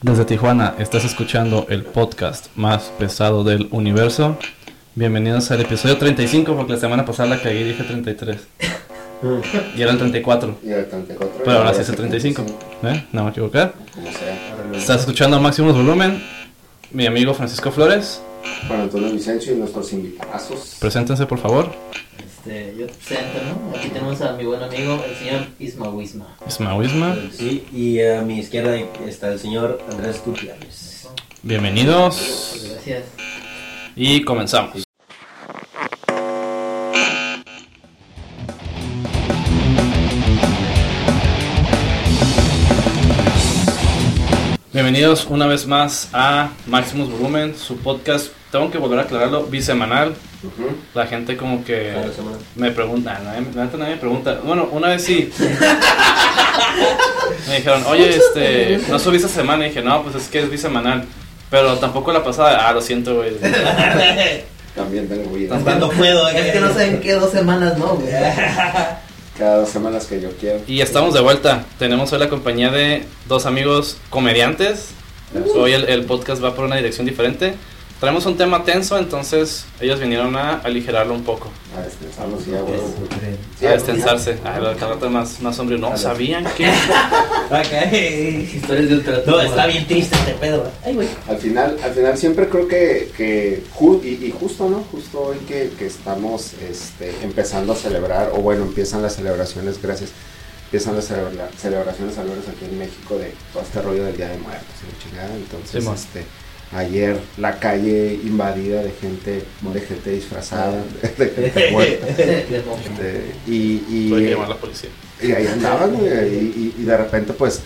Desde Tijuana estás escuchando el podcast más pesado del universo. Bienvenidos al episodio 35 porque la semana pasada la cagué y dije 33. Y era el 34. Y el 34. Pero ahora sí es el 35. ¿Eh? No me equivocar. Como sea. Estás escuchando a Máximos Volumen. Mi amigo Francisco Flores. Juan Antonio Vicencio y nuestros invitados. Preséntense por favor. Este, yo te ¿no? Aquí tenemos a mi buen amigo, el señor Isma Wisma. Isma Wisma. Sí, y a mi izquierda está el señor Andrés Gutiérrez. Bienvenidos. Gracias. Y comenzamos. Bienvenidos una vez más a Maximus Volumen, su podcast, tengo que volver a aclararlo, bisemanal. Ujú. La gente como que me pregunta, nadie, la neta nadie me pregunta. Bueno, una vez sí. me dijeron, oye, este, no subí esta semana. Y dije, no, pues es que es bisemanal. Pero tampoco la pasada, ah, lo siento, güey. También tengo vida. Cuando puedo, Es que no sé en qué dos semanas, ¿no? güey? Cada dos semanas que yo quiero. Y estamos de vuelta. Tenemos hoy la compañía de dos amigos comediantes. Hoy el, el podcast va por una dirección diferente. Traemos un tema tenso, entonces ellos vinieron a aligerarlo un poco. A descansarnos y a huevo. Sí, A destensarse. A ver, cada rato más, más sombrío. No, ¿sabían que? Historias de ultratumba. No, está bien triste este pedo. güey. Ay, güey. Al final, al final siempre creo que, que ju- y, y justo, ¿no? Justo hoy que, que estamos este, empezando a celebrar, o bueno, empiezan las celebraciones, gracias, empiezan las celebra- celebraciones al menos aquí en México de todo este rollo del Día de Muertos y la chingada. Entonces, este, ayer la calle invadida de gente, de gente disfrazada, de gente muerta. Este, y, y, Tuve que llamar a la policía. y ahí andaban, y, y- y de repente, pues,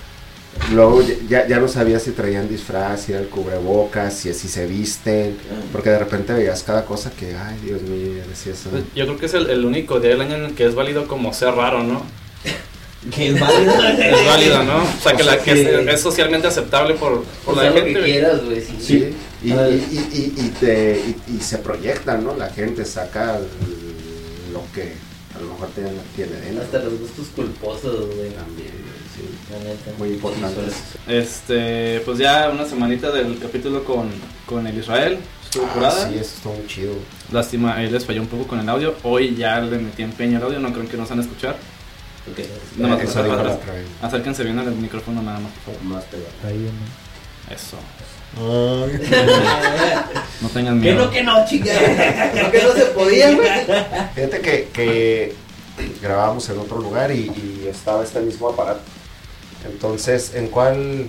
luego ya, ya no sabía si traían disfraz, si era el cubrebocas, si así se visten, porque de repente veías cada cosa que, ay, Dios mío, decías, Pues, Yo creo que es el, el único día del año en el que es válido como ser raro, ¿no? Que es válido. Es válido, ¿no? O sea, que, la, que Sí. es, es socialmente aceptable por, por la Usar lo que gente. quieras, güey. Sí. sí, y, y, y, te, y, y se proyectan, ¿no? La gente saca lo que a lo mejor tiene, tiene dentro. Hasta los gustos culposos, güey. También, sí, La neta. muy importante. Este, pues ya una semanita del capítulo con, con el Israel. Estuvo Ah, curada. sí, eso estuvo muy chido. Lástima, ahí les falló un poco con el audio. Hoy ya le metí empeño al audio, no creo que nos van a escuchar. Porque No, no, no, no, no. otra vez. Acérquense bien al micrófono nada más, por favor. más pegado. Eso. No tengan Que miedo. no, que no, chica. ¿Por qué no se podía, güey? Fíjate que, que grabábamos en otro lugar y, y estaba este mismo aparato. Entonces, ¿en cuál,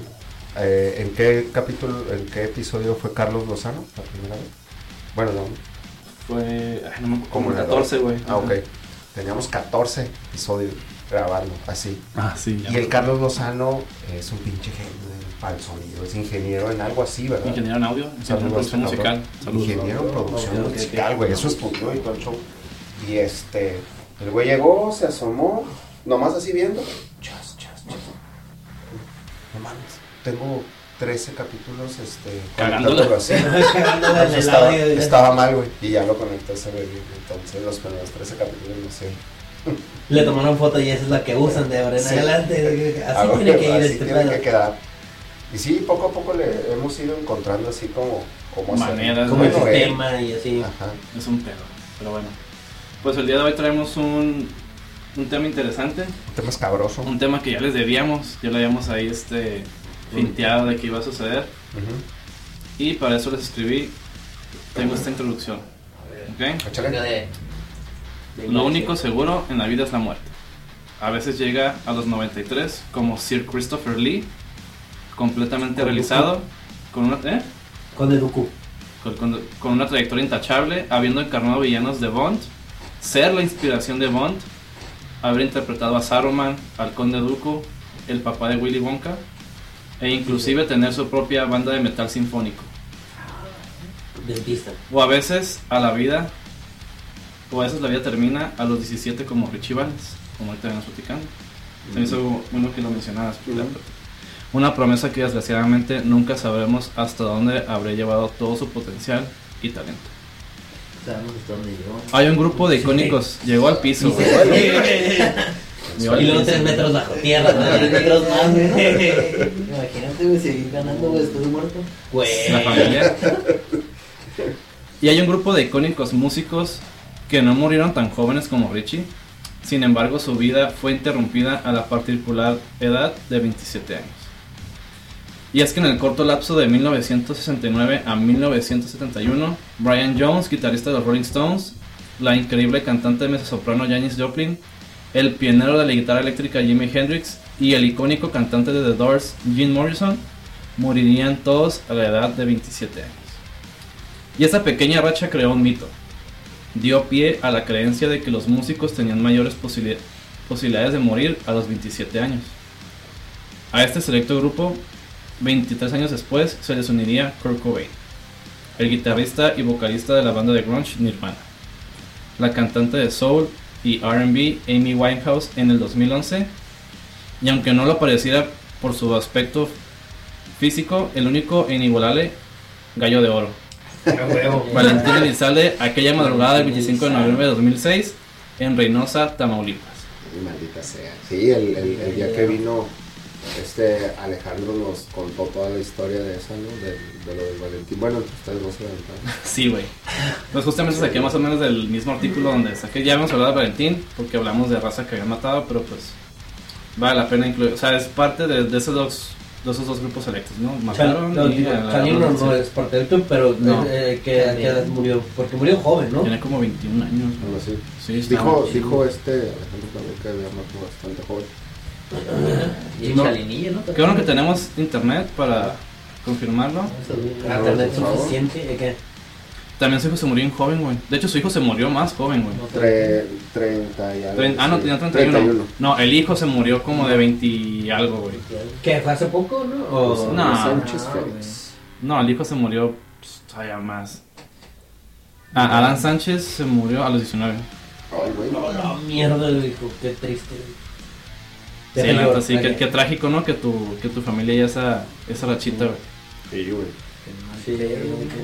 eh, en qué capítulo, en qué episodio fue Carlos Lozano la primera vez? Bueno, no, Fue, ay, no me acuerdo, como como el el 14, güey. Ah, ok. Teníamos 14 episodios grabando, así. Ah, sí. ya Y el. Carlos Lozano es un pinche genio para el sonido, es ingeniero en algo así, ¿verdad? Ingeniero en audio, ingeniero en producción musical. Saludos. Ingeniero en producción musical, güey. Eso estudió y todo el show. Y este, el güey llegó, se asomó, nomás así viendo. Chas, chas, chas. No mames, tengo 13 capítulos, este, conectándolo así. Estaba, mal, güey. Y ya lo conecté ese güey. Entonces, los primeros 13 capítulos, no sé. Le tomaron foto y esa es la que usan de ahora en Sí. adelante. Así Algo tiene que ir así este tiene pedo. que quedar. Y sí, poco a poco le hemos ido encontrando así como, como Maneras, Como el él. sistema y así. Ajá. Es un pedo, pero bueno. Pues el día de hoy traemos un, un tema interesante. Un tema escabroso. Un tema que ya les debíamos, ya lo habíamos ahí este, finteado de que iba a suceder. Ujú. Y para eso les escribí, tengo esta introducción. ¿ok? Échale. Lo único seguro en la vida es la muerte. A veces llega a los 93 como Sir Christopher Lee, completamente Con realizado, con una, ¿eh? Con el con- con una trayectoria intachable, habiendo encarnado villanos de Bond, ser la inspiración de Bond, haber interpretado a Saruman, al Conde Dooku, el papá de Willy Wonka, e inclusive tener su propia banda de metal sinfónico. Dentista. O a veces a la vida, o a veces la vida termina a los 17 como Richie Valens, como ahorita venimos platicando. Se me hizo bueno que lo mencionabas. Pilar. Una promesa que desgraciadamente nunca sabremos hasta dónde habré llevado todo su potencial y talento. Sabemos hasta dónde llegó. Hay un grupo de icónicos, llegó al piso. Llegó al Y luego tres metros bajo tierra, ¿no? Tres metros más, Imagínate, güey, seguir ganando, güey, después de muerto. Güey. La familia. Y hay un grupo de icónicos músicos que no murieron tan jóvenes como Richie. Sin embargo, su vida fue interrumpida a la particular edad de 27 años. Y es que en el corto lapso de 1969 a 1971, Brian Jones, guitarrista de los Rolling Stones, la increíble cantante de mezzosoprano Janis Joplin, el pionero de la guitarra eléctrica Jimi Hendrix y el icónico cantante de The Doors Jim Morrison morirían todos a la edad de 27 años. Y esta pequeña racha creó un mito. Dio pie a la creencia de que los músicos tenían mayores posibili- posibilidades de morir a los 27 años. A este selecto grupo, 23 años después, se les uniría Kurt Cobain, el guitarrista y vocalista de la banda de grunge Nirvana, la cantante de soul y R&B Amy Winehouse en el 2011, y aunque no lo pareciera por su aspecto físico, el único e inigualable gallo de oro. Valentín Elizalde aquella madrugada del 25 de noviembre de 2006 en Reynosa, Tamaulipas. Maldita sea. Sí, el, el, el día que vino este Alejandro nos contó toda la historia de esa, ¿no? De, de lo del Valentín. Bueno, ustedes no se levantaron. Sí, güey. Pues justamente saqué más o menos del mismo artículo donde saqué, ya habíamos hablado de Valentín, porque hablamos de raza que había matado, pero pues vale la pena incluir, o sea, es parte de, de esos dos de esos dos grupos selectos, ¿no? Mataron Chal- no, y la- Chalino no, no es parte del club, pero No. eh, que, ¿a qué edad murió? Porque murió joven, ¿no? Tiene como 21 años. Algo así. Sí, Dijo, dijo este Alejandro también que había matado bastante joven. Y el No. chalinillo, ¿no? Qué bueno que tenemos internet para confirmarlo. Ah, ¿Internet suficiente? ¿eh, ¿Qué? También su hijo se murió en joven, güey. De hecho, su hijo se murió más joven, güey. Tre- 30 y algo. Tre- Ah, no, sí. tenía 31. No, el hijo se murió como de 20 y algo, güey. ¿Qué? ¿Fue hace poco, no? O- No. Sánchez no, Félix. No, el hijo se murió pues, todavía más. Ah, Alan Sánchez se murió a los 19. Ay, güey. Oh, mierda, hijo, qué triste. Sí, Deja la neta, sí, qué trágico, ¿no? Que tu, que tu familia ya esa, esa rachita, güey. Sí, güey. Sí,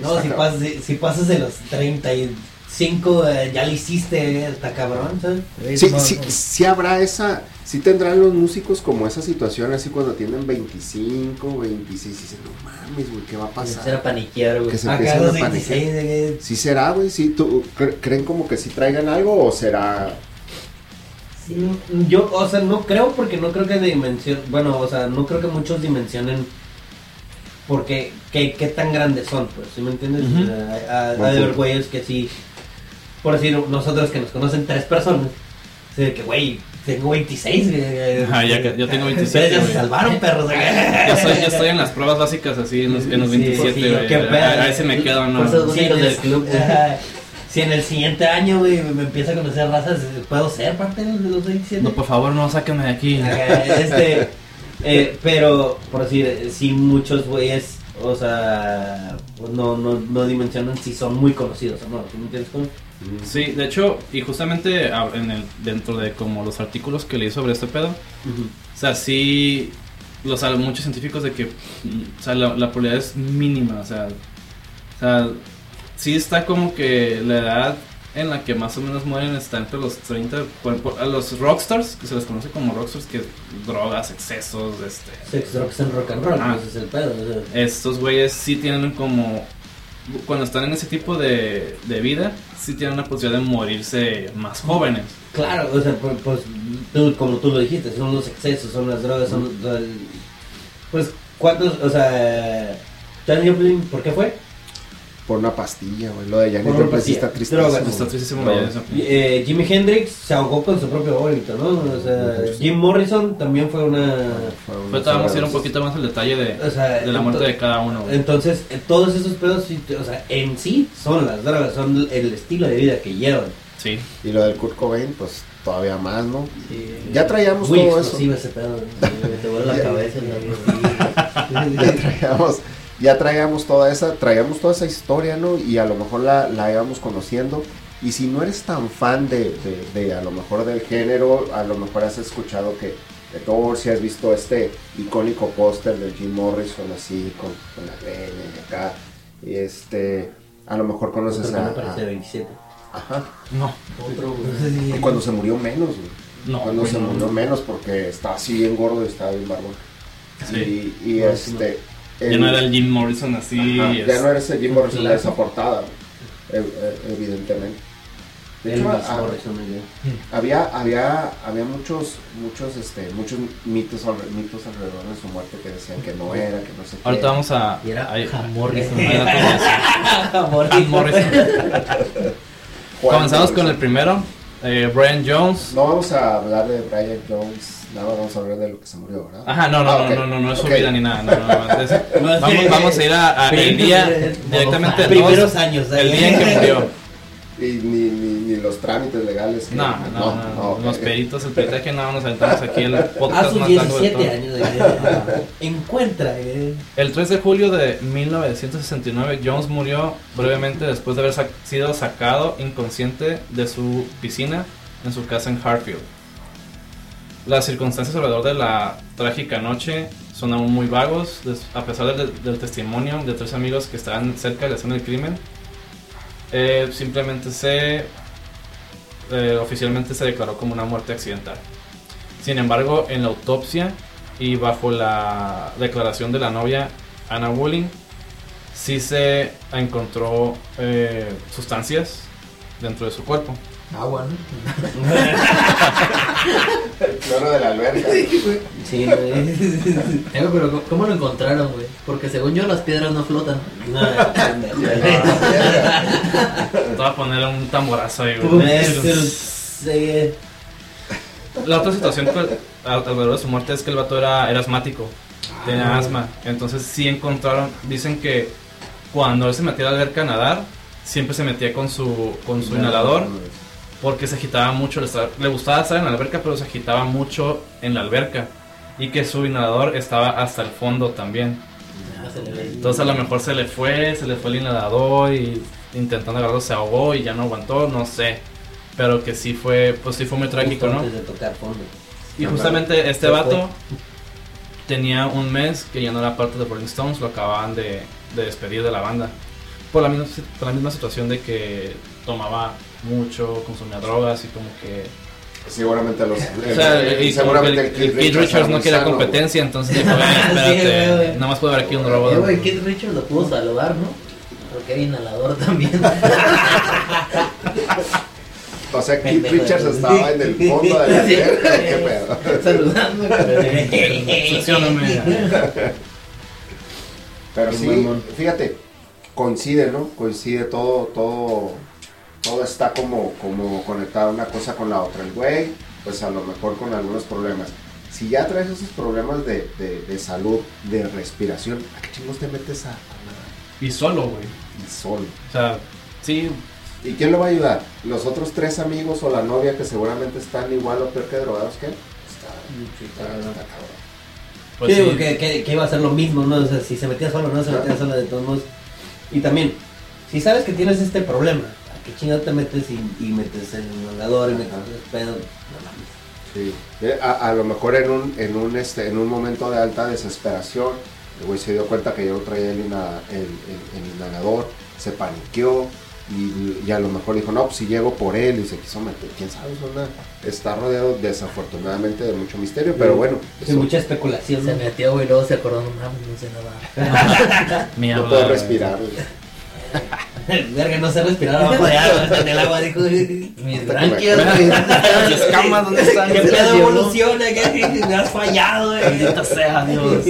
no, si pasas, si, si pasas de los 35, eh, ya lo hiciste, está cabrón, ¿sabes? Sí, No, sí, no. sí habrá esa, sí tendrán los músicos como esa situación así cuando tienen 25, 26 y dicen, no mames, güey, ¿qué va a pasar? a paniquear, güey. Que se Acá los a paniquear. 26, de ¿Sí será, güey? ¿Sí, tú, cre- ¿Creen como que sí traigan algo o será...? Yo, o sea, no creo porque no creo que dimensión, bueno, o sea, no creo que muchos dimensionen porque qué, qué tan grandes son, pues, ¿sí me entiendes? Buen hay de haber punto. güeyes que sí, por decir, nosotros que nos conocen tres personas, sí, de que, güey, tengo 26, güey. Ajá, ya que- yo tengo 27, Ustedes ya se güey. salvaron, perros. güey. Yo estoy, yo estoy en las pruebas básicas así, en los, en los Sí, 27, sí, güey. qué Ahí- pedo. ahí se me quedo, ¿no? es únicos del club. Ajá. Si en el siguiente año, güey, me empieza a conocer razas, ¿puedo ser parte de los de los 27? No, por favor, no, sáquenme de aquí. Este, eh, pero, por decir, sí, muchos güeyes, o sea, pues no, no, no dimensionan si son muy conocidos o no. ¿sí ¿Me entiendes? cómo? Sí, de hecho, y justamente en el, dentro de como los artículos que leí sobre este pedo, o sea, sí, los muchos científicos de que, mm, o sea, la, la probabilidad es mínima, o sea, o sea, sí está como que la edad en la que más o menos mueren está entre los 30, por- por- a los rockstars, que se les conoce como rockstars, que drogas, excesos, este, Sex, drugs and rock and roll, Ah. ese es el pedo. estos güeyes sí tienen como cuando están en ese tipo de, de vida sí tienen la posibilidad de morirse más jóvenes Claro, o sea, pues, pues, tú, como tú lo dijiste, son los excesos, son las drogas, son el- pues, ¿cuántos, o sea, Janis Joplin, ¿por qué fue? Por una pastilla, güey. Lo de Janis Joplin sí está tristísimo. Drogas. está tristísimo No. eh, Jimi Hendrix se ahogó con su propio vómito, ¿no? O sea, Jim Morrison también fue una... Ahorita vamos a ir un poquito más al detalle de, O sea, de la muerte de cada uno güey. Entonces, eh, todos esos pedos, sí te- o sea, en sí son las drogas, son el estilo de vida que llevan. sí Y lo del Kurt Cobain, pues todavía más, ¿no? Sí. Ya traíamos Muy todo eso. explosivo ese pedo. Te vuelve la cabeza, ¿no? ya traíamos, ya traíamos toda esa, traíamos toda esa historia, ¿no? Y a lo mejor la, la íbamos conociendo. Y si no eres tan fan de, de, de, a lo mejor del género, a lo mejor has escuchado que de todo, si has visto este icónico póster de Jim Morrison así con, con la greña y acá. Y este, a lo mejor conoces a, me parece a- 27. ajá. no Otro. Y cuando se murió menos, güey. no cuando se no. murió menos porque estaba así bien gordo y estaba bien barbón. Sí. Y, y Ah, Ya no era el Jim Morrison así. Ajá, es- ya no eres el Jim Morrison de esa portada, ev- evidentemente. De hecho, Elvis ah, había, había, había muchos, muchos, este, muchos mitos, mitos alrededor de su muerte que decían que no era, que no sé qué. Ahorita vamos a. Y era Jim Morrison. Jim Morrison. Comenzamos con el primero. eh, Brian Jones. No vamos a hablar de Brian Jones, nada más vamos a hablar de lo que se murió, ¿verdad? Ajá, no, no, Ah, no, ok. no, no, no es su Ok. vida ni nada. No, no, no, es- No, vamos, vamos a ir a, a el día directamente el Primeros años. el día en que murió. Y ni, ni, ni los trámites legales. que- No, no, no, ok. los peritos, el peritaje, no, nos aventamos aquí el A podcast sus largo de 17 todo. años de vida. Encuentra, eh. El 3 de julio de 1969, Jones murió brevemente después de haber sac- sido sacado inconsciente de su piscina en su casa en Hartfield. Las circunstancias alrededor de la trágica noche son aún muy vagos, a pesar del, del testimonio de tres amigos que estaban cerca de la escena del crimen. eh, simplemente se eh, oficialmente se declaró como una muerte accidental. Sin embargo, en la autopsia y bajo la declaración de la novia Anna Wooling, sí se encontró eh, sustancias dentro de su cuerpo. Agua, ¿no? El cloro de la alberca. Sí, güey. Eh, pero ¿cómo lo encontraron, güey? Porque según yo las piedras no flotan. No, pendejo. Te voy a poner un tamborazo ahí, güey. Eh, sí, La otra situación alrededor de su muerte es que el vato era, era asmático, tenía Ah. asma. Entonces sí encontraron, dicen que cuando él se metía a la alberca a nadar, siempre se metía con su, con su inhalador porque se agitaba mucho, le gustaba estar en la alberca, pero se agitaba mucho en la alberca. Y que su inhalador estaba hasta el fondo también. Entonces a lo mejor se le fue, se le fue el inhalador y intentando agarrarlo se ahogó y ya no aguantó, no sé. Pero que sí fue, pues sí fue muy trágico, justo ¿no? Antes de tocar fondo. Y justamente este vato tenía un mes que ya no era parte de Rolling Stones, lo acababan de, de despedir de la banda. Por la, misma, por la misma situación de que tomaba mucho, consumía drogas y como que... Seguramente los. O sea, eh, y que el, el Keith Richards no quería competencia, entonces dijo, "Ven, Sí, espérate, güey. nada más puede haber aquí un Eh, robot. güey, Kid Richards lo pudo salvar, ¿no? Porque era inhalador también. O sea, Keith. Richards estaba en el fondo de la alberca. ¿Qué pedo? Saludando. Pero sí, fíjate, coincide, ¿no? Coincide todo, todo, todo está como, como conectado una cosa con la otra. El güey, pues a lo mejor con algunos problemas. Si ya traes esos problemas de, de, de salud, de respiración, ¿a qué chingos te metes a, a? Y solo, güey. Y solo. O sea, sí, ¿Y quién lo va a ayudar? ¿Los otros tres amigos o la novia que seguramente están igual o peor que drogados que él? Está, está, está cabrón. pues sí, sí. Que, que, que iba a ser lo mismo, ¿no? O sea, si se metía solo, no se metía solo de todos modos. Y también, si sabes que tienes este problema, ¿a qué chingado te metes y, y metes el inhalador y metes el pedo? No mames. Sí. Eh, A, a lo mejor en un, en, un, este, en un momento de alta desesperación, el güey se dio cuenta que yo traía el, ina- el, el- el inhalador, se paniqueó y, y a lo mejor dijo, no, pues si llego por él y se quiso meter, quién sabe, es una- está rodeado desafortunadamente de mucho misterio, pero bueno, Sí, eso mucha especulación. Se ¿no? metió, güey, luego se acordó, no mames, no sé. Mierda, no puede güey. respirar. Verga, no sé respirar abajo de agua, está en el agua, dijo. ¿Qué Mis branquias, Las güey. escamas, ¿dónde están? pedo evoluciona? ¿Qué? Me has fallado, eh. Maldita sea, Dios.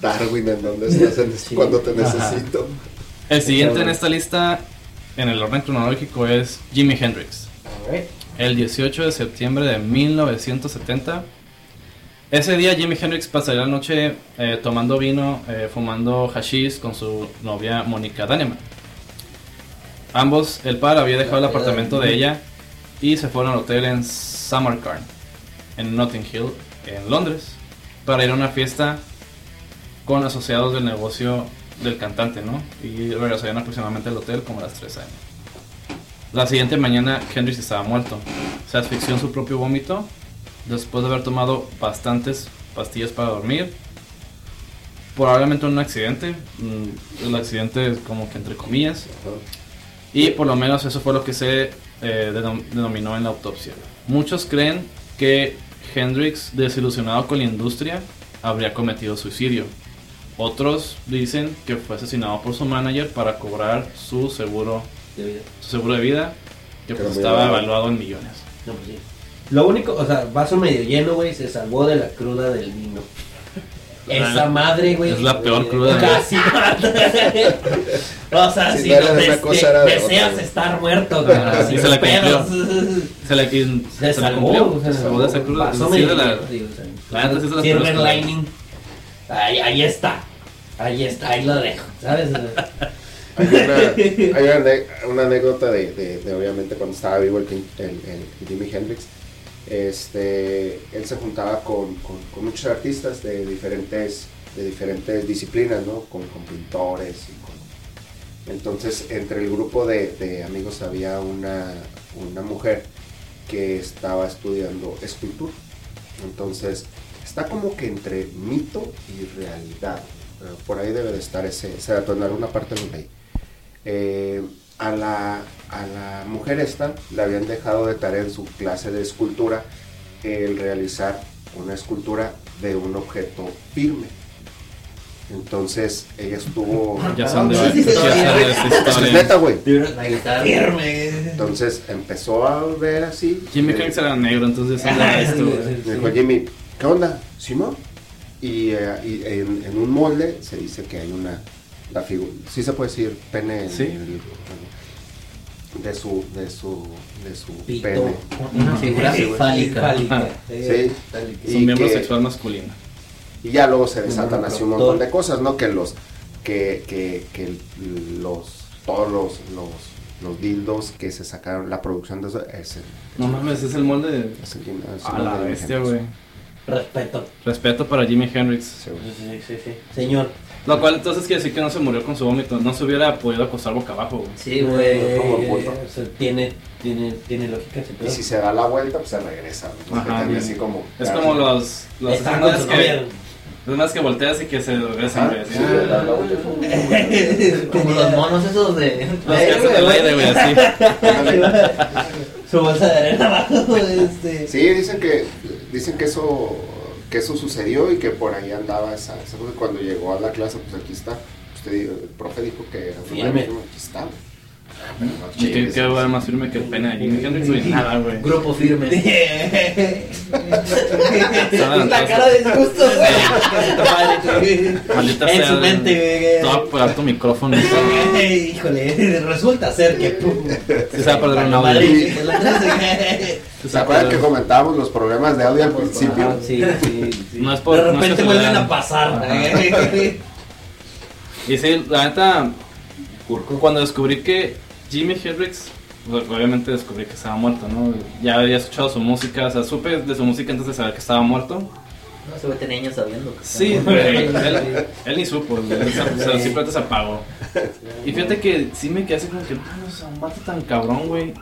Darwin, ¿en dónde estás en- Sí. cuando te Ajá. necesito? El siguiente en esta lista, en el orden cronológico, es Jimi Hendrix. El 18 de septiembre de 1970. Ese día Jimi Hendrix pasaría la noche eh, tomando vino, eh, fumando hashish con su novia Mónica Daneman. Ambos, el par había dejado el apartamento de ella y se fueron al hotel en Samarkand, en Notting Hill, en Londres, para ir a una fiesta con asociados del negocio del cantante, ¿no? Y regresarían aproximadamente al hotel como a las 3 am. La siguiente mañana Hendrix estaba muerto. Se asfixió en su propio vómito después de haber tomado bastantes pastillas para dormir. Probablemente en un accidente. mm, El accidente como que entre comillas. Y por lo menos eso fue lo que se eh, denom- denominó en la autopsia. Muchos creen que Hendrix, desilusionado con la industria, habría cometido suicidio. Otros dicen que fue asesinado por su manager para cobrar su seguro, De vida. su seguro de vida, que pues, estaba evaluado en millones. No, pues sí. Lo único, o sea, vaso medio lleno, güey, se salvó de la cruda del vino. Esa madre, güey. Es la peor cruda. Casi mata. o sea, Si si no des- cosa, era de deseas otra. estar muerto, güey. Ah, sí, sin se le pedos. Se le, y- Se cumplió, o se salvó de esa cruda. Pasó Sí, medio la- o la sí las Silver lining. Ahí, ahí está. Ahí está, ahí lo dejo, ¿sabes? Hay una, hay una, anécdota de, de- de, obviamente cuando estaba vivo el, el, el Jimi Hendrix. Este, él se juntaba con, muchos artistas de diferentes, de diferentes disciplinas, ¿no? Con, pintores y con... Entonces, entre el grupo de, de amigos había una, una mujer que estaba estudiando escultura. Entonces, está como que entre mito y realidad. Eh, Por ahí debe de estar ese, ese dato, en alguna parte lo leí. Eh, a, la, a la mujer esta le habían dejado de tarea en su clase de escultura el realizar una escultura de un objeto firme. Entonces ella estuvo... Ya sí, sé de neta, güey. La guitarra. Firme. Entonces empezó a ver así. Jimmy Le- Hendrix era negro, entonces Ajá, era esto. dijo Jimmy, ¿qué onda? ¿Simón? Y, eh, y en, en un molde se dice que hay una, la figura, sí se puede decir pene en Sí. el- de su, de su, de su Pito. pene. Una figura Sí, fálica. Sí. Es Y un miembro que- sexual masculino. Y ya luego se desatan No, así un montón todo. de cosas, ¿no? Que los, que, que, que los, todos los, los, los dildos que se sacaron, la producción de eso, es el, No mames, es el molde de. es el- es el A la molde bestia, güey. Respeto. Respeto para Jimi Hendrix. Sí. Sí, sí, sí. Señor. Lo cual entonces quiere decir que no se murió con su vómito. No se hubiera podido acostar boca abajo, güey. Sí, güey. como puto. o sea, tiene, tiene, tiene lógica. Y si se da la vuelta, pues se regresa. ¿no? Ajá, Porque y- así como, Es como los. Los su que, más que volteas y que se regresan, Ah, güey. sí, la. Como los monos esos de. Los que hacen el aire, güey, así. Su bolsa de arena abajo. Este. Sí, dicen que, dicen que eso, que eso sucedió y que por ahí andaba esa, esa cosa. Cuando llegó a la clase, pues aquí está. Usted, el profe dijo que era una Aquí está. Pero no ¿Y ¿Qué, chingues. qué va a haber más firme que el pene de Jimi Hendrix, güey? Nada, güey. Grupo firme. La cara de disgusto, güey. Maldita En sea, su mente, güey. Te voy a apagar tu micrófono. Híjole, resulta ser que. Sí se va a perder un audio. madre, Sí ¿Se acuerdan que comentábamos los problemas de audio al principio? Ajá, sí, sí, sí. No es por- de repente vuelven a pasar. Y sí, la neta, cuando descubrí que Jimi Hendrix, pues, obviamente descubrí que estaba muerto, ¿no? Ya había escuchado su música, o sea, supe de su música antes de saber que estaba muerto. No se ve tenía años sabiendo. que Sí, güey, él, él ni supo, él se- o sea, simplemente se apagó. Y fíjate que sí me quedé así como que, "Mano, o sea, un vato tan cabrón, güey,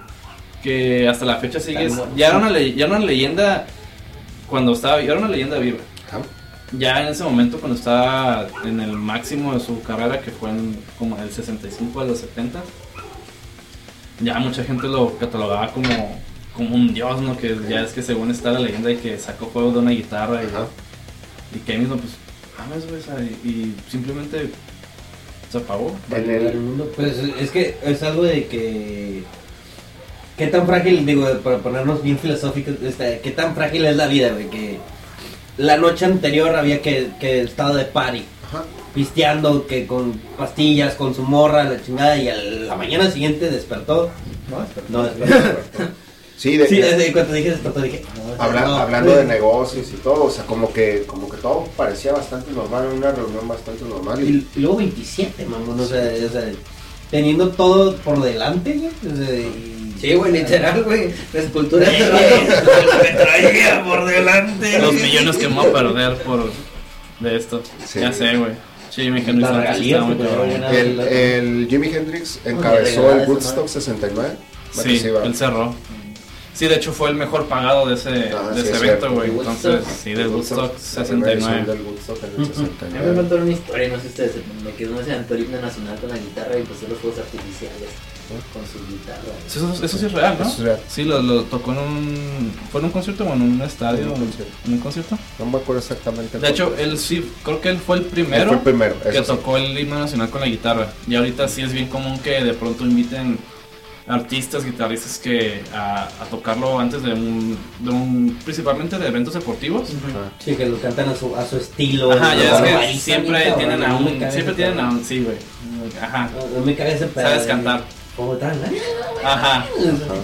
que hasta la fecha sigue, ya era una, le- ya era una leyenda cuando estaba, ya era una leyenda viva. Ajá. Ya en ese momento, cuando estaba en el máximo de su carrera, que fue en como del 65 a los 70, ya mucha gente lo catalogaba como, como un dios, ¿no? Que ya es que según está la leyenda y que sacó juego de una guitarra y, Ajá. y que ahí mismo, pues, mames, güey, y, y simplemente se apagó. En el, mundo, pues es que es algo de que. ¿Qué tan frágil, digo, para ponernos bien filosóficos, este, qué tan frágil es la vida, güey? Que la noche anterior había que, que estado de party, ajá. Pisteando, que con pastillas, con su morra, la chingada, y a la mañana siguiente despertó. No, despertó. Sí, de, sí, de- desde cuando dije despertó dije. no, habla- no. hablando de negocios y todo, o sea, como que, como que todo parecía bastante normal, una reunión bastante normal. Y, luego 27, mamón, o sea, o sea, teniendo todo por delante, güey. O sea, y- Sí, güey, literal, güey. La escultura lo que traía por delante. Los millones que me voy a perder por de esto. Sí. Ya sé, güey. Sí, mi Hendrix La regalía, el, el Jimi Hendrix encabezó el Woodstock madre. 69. Sí, va. él cerró. Sí, de hecho fue el mejor pagado de ese, Ah, de sí, ese es evento, güey. ¿De Entonces, sí, del Woodstock La primera 69. edición del Woodstock en el Ujú. 69. A mí me contaron una historia, no sé ustedes, me quedó el himno nacional con la guitarra y pues los fuegos artificiales con su guitarra. Eso, eso sí es real, ¿no? Eso es real. Sí, lo, lo tocó en un... ¿Fue en un concierto o en un estadio? En un concierto. ¿En un concierto? No me acuerdo exactamente. De hecho, él sí, creo que él fue el primero, fue el primero. que sí. tocó el himno nacional con la guitarra. Y ahorita sí es bien común que de pronto inviten artistas, guitarristas que a, a tocarlo antes de un, de un, principalmente de eventos deportivos. Ajá. Sí, que lo cantan a su, a su estilo. Ajá, ya es que siempre tienen a un, siempre tienen a un, sí, güey. Ajá. No, no me caga ese pedo. Sabes de- cantar. Como tal, ¿eh? Ajá. Todo.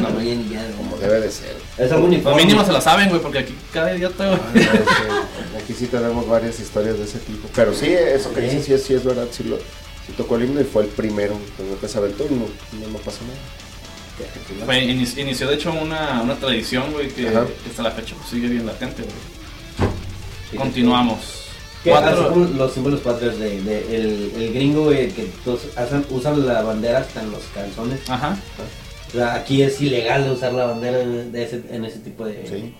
¿no? Como debe de ser. Es algo Lo uniforme. mínimo se la saben, güey, porque aquí cada idiota, güey. Ah, no, sí. Aquí sí tenemos varias historias de ese tipo. Pero sí, eso que Sí. dices sí, es- sí es verdad. Sí, lo, sí tocó el himno y fue el primero que se aventó y no, no, no pasó nada. Fue- inici- inició, de hecho, una, una tradición, güey, que Ajá. hasta la fecha pues, sigue bien latente, güey. Sí, Continuamos. Cuatro. como los símbolos patrios de, de el, el gringo, güey, que todos hacen, usan la bandera hasta en los calzones. Ajá. O sea, aquí es ilegal usar la bandera de ese, en ese tipo de... Sí.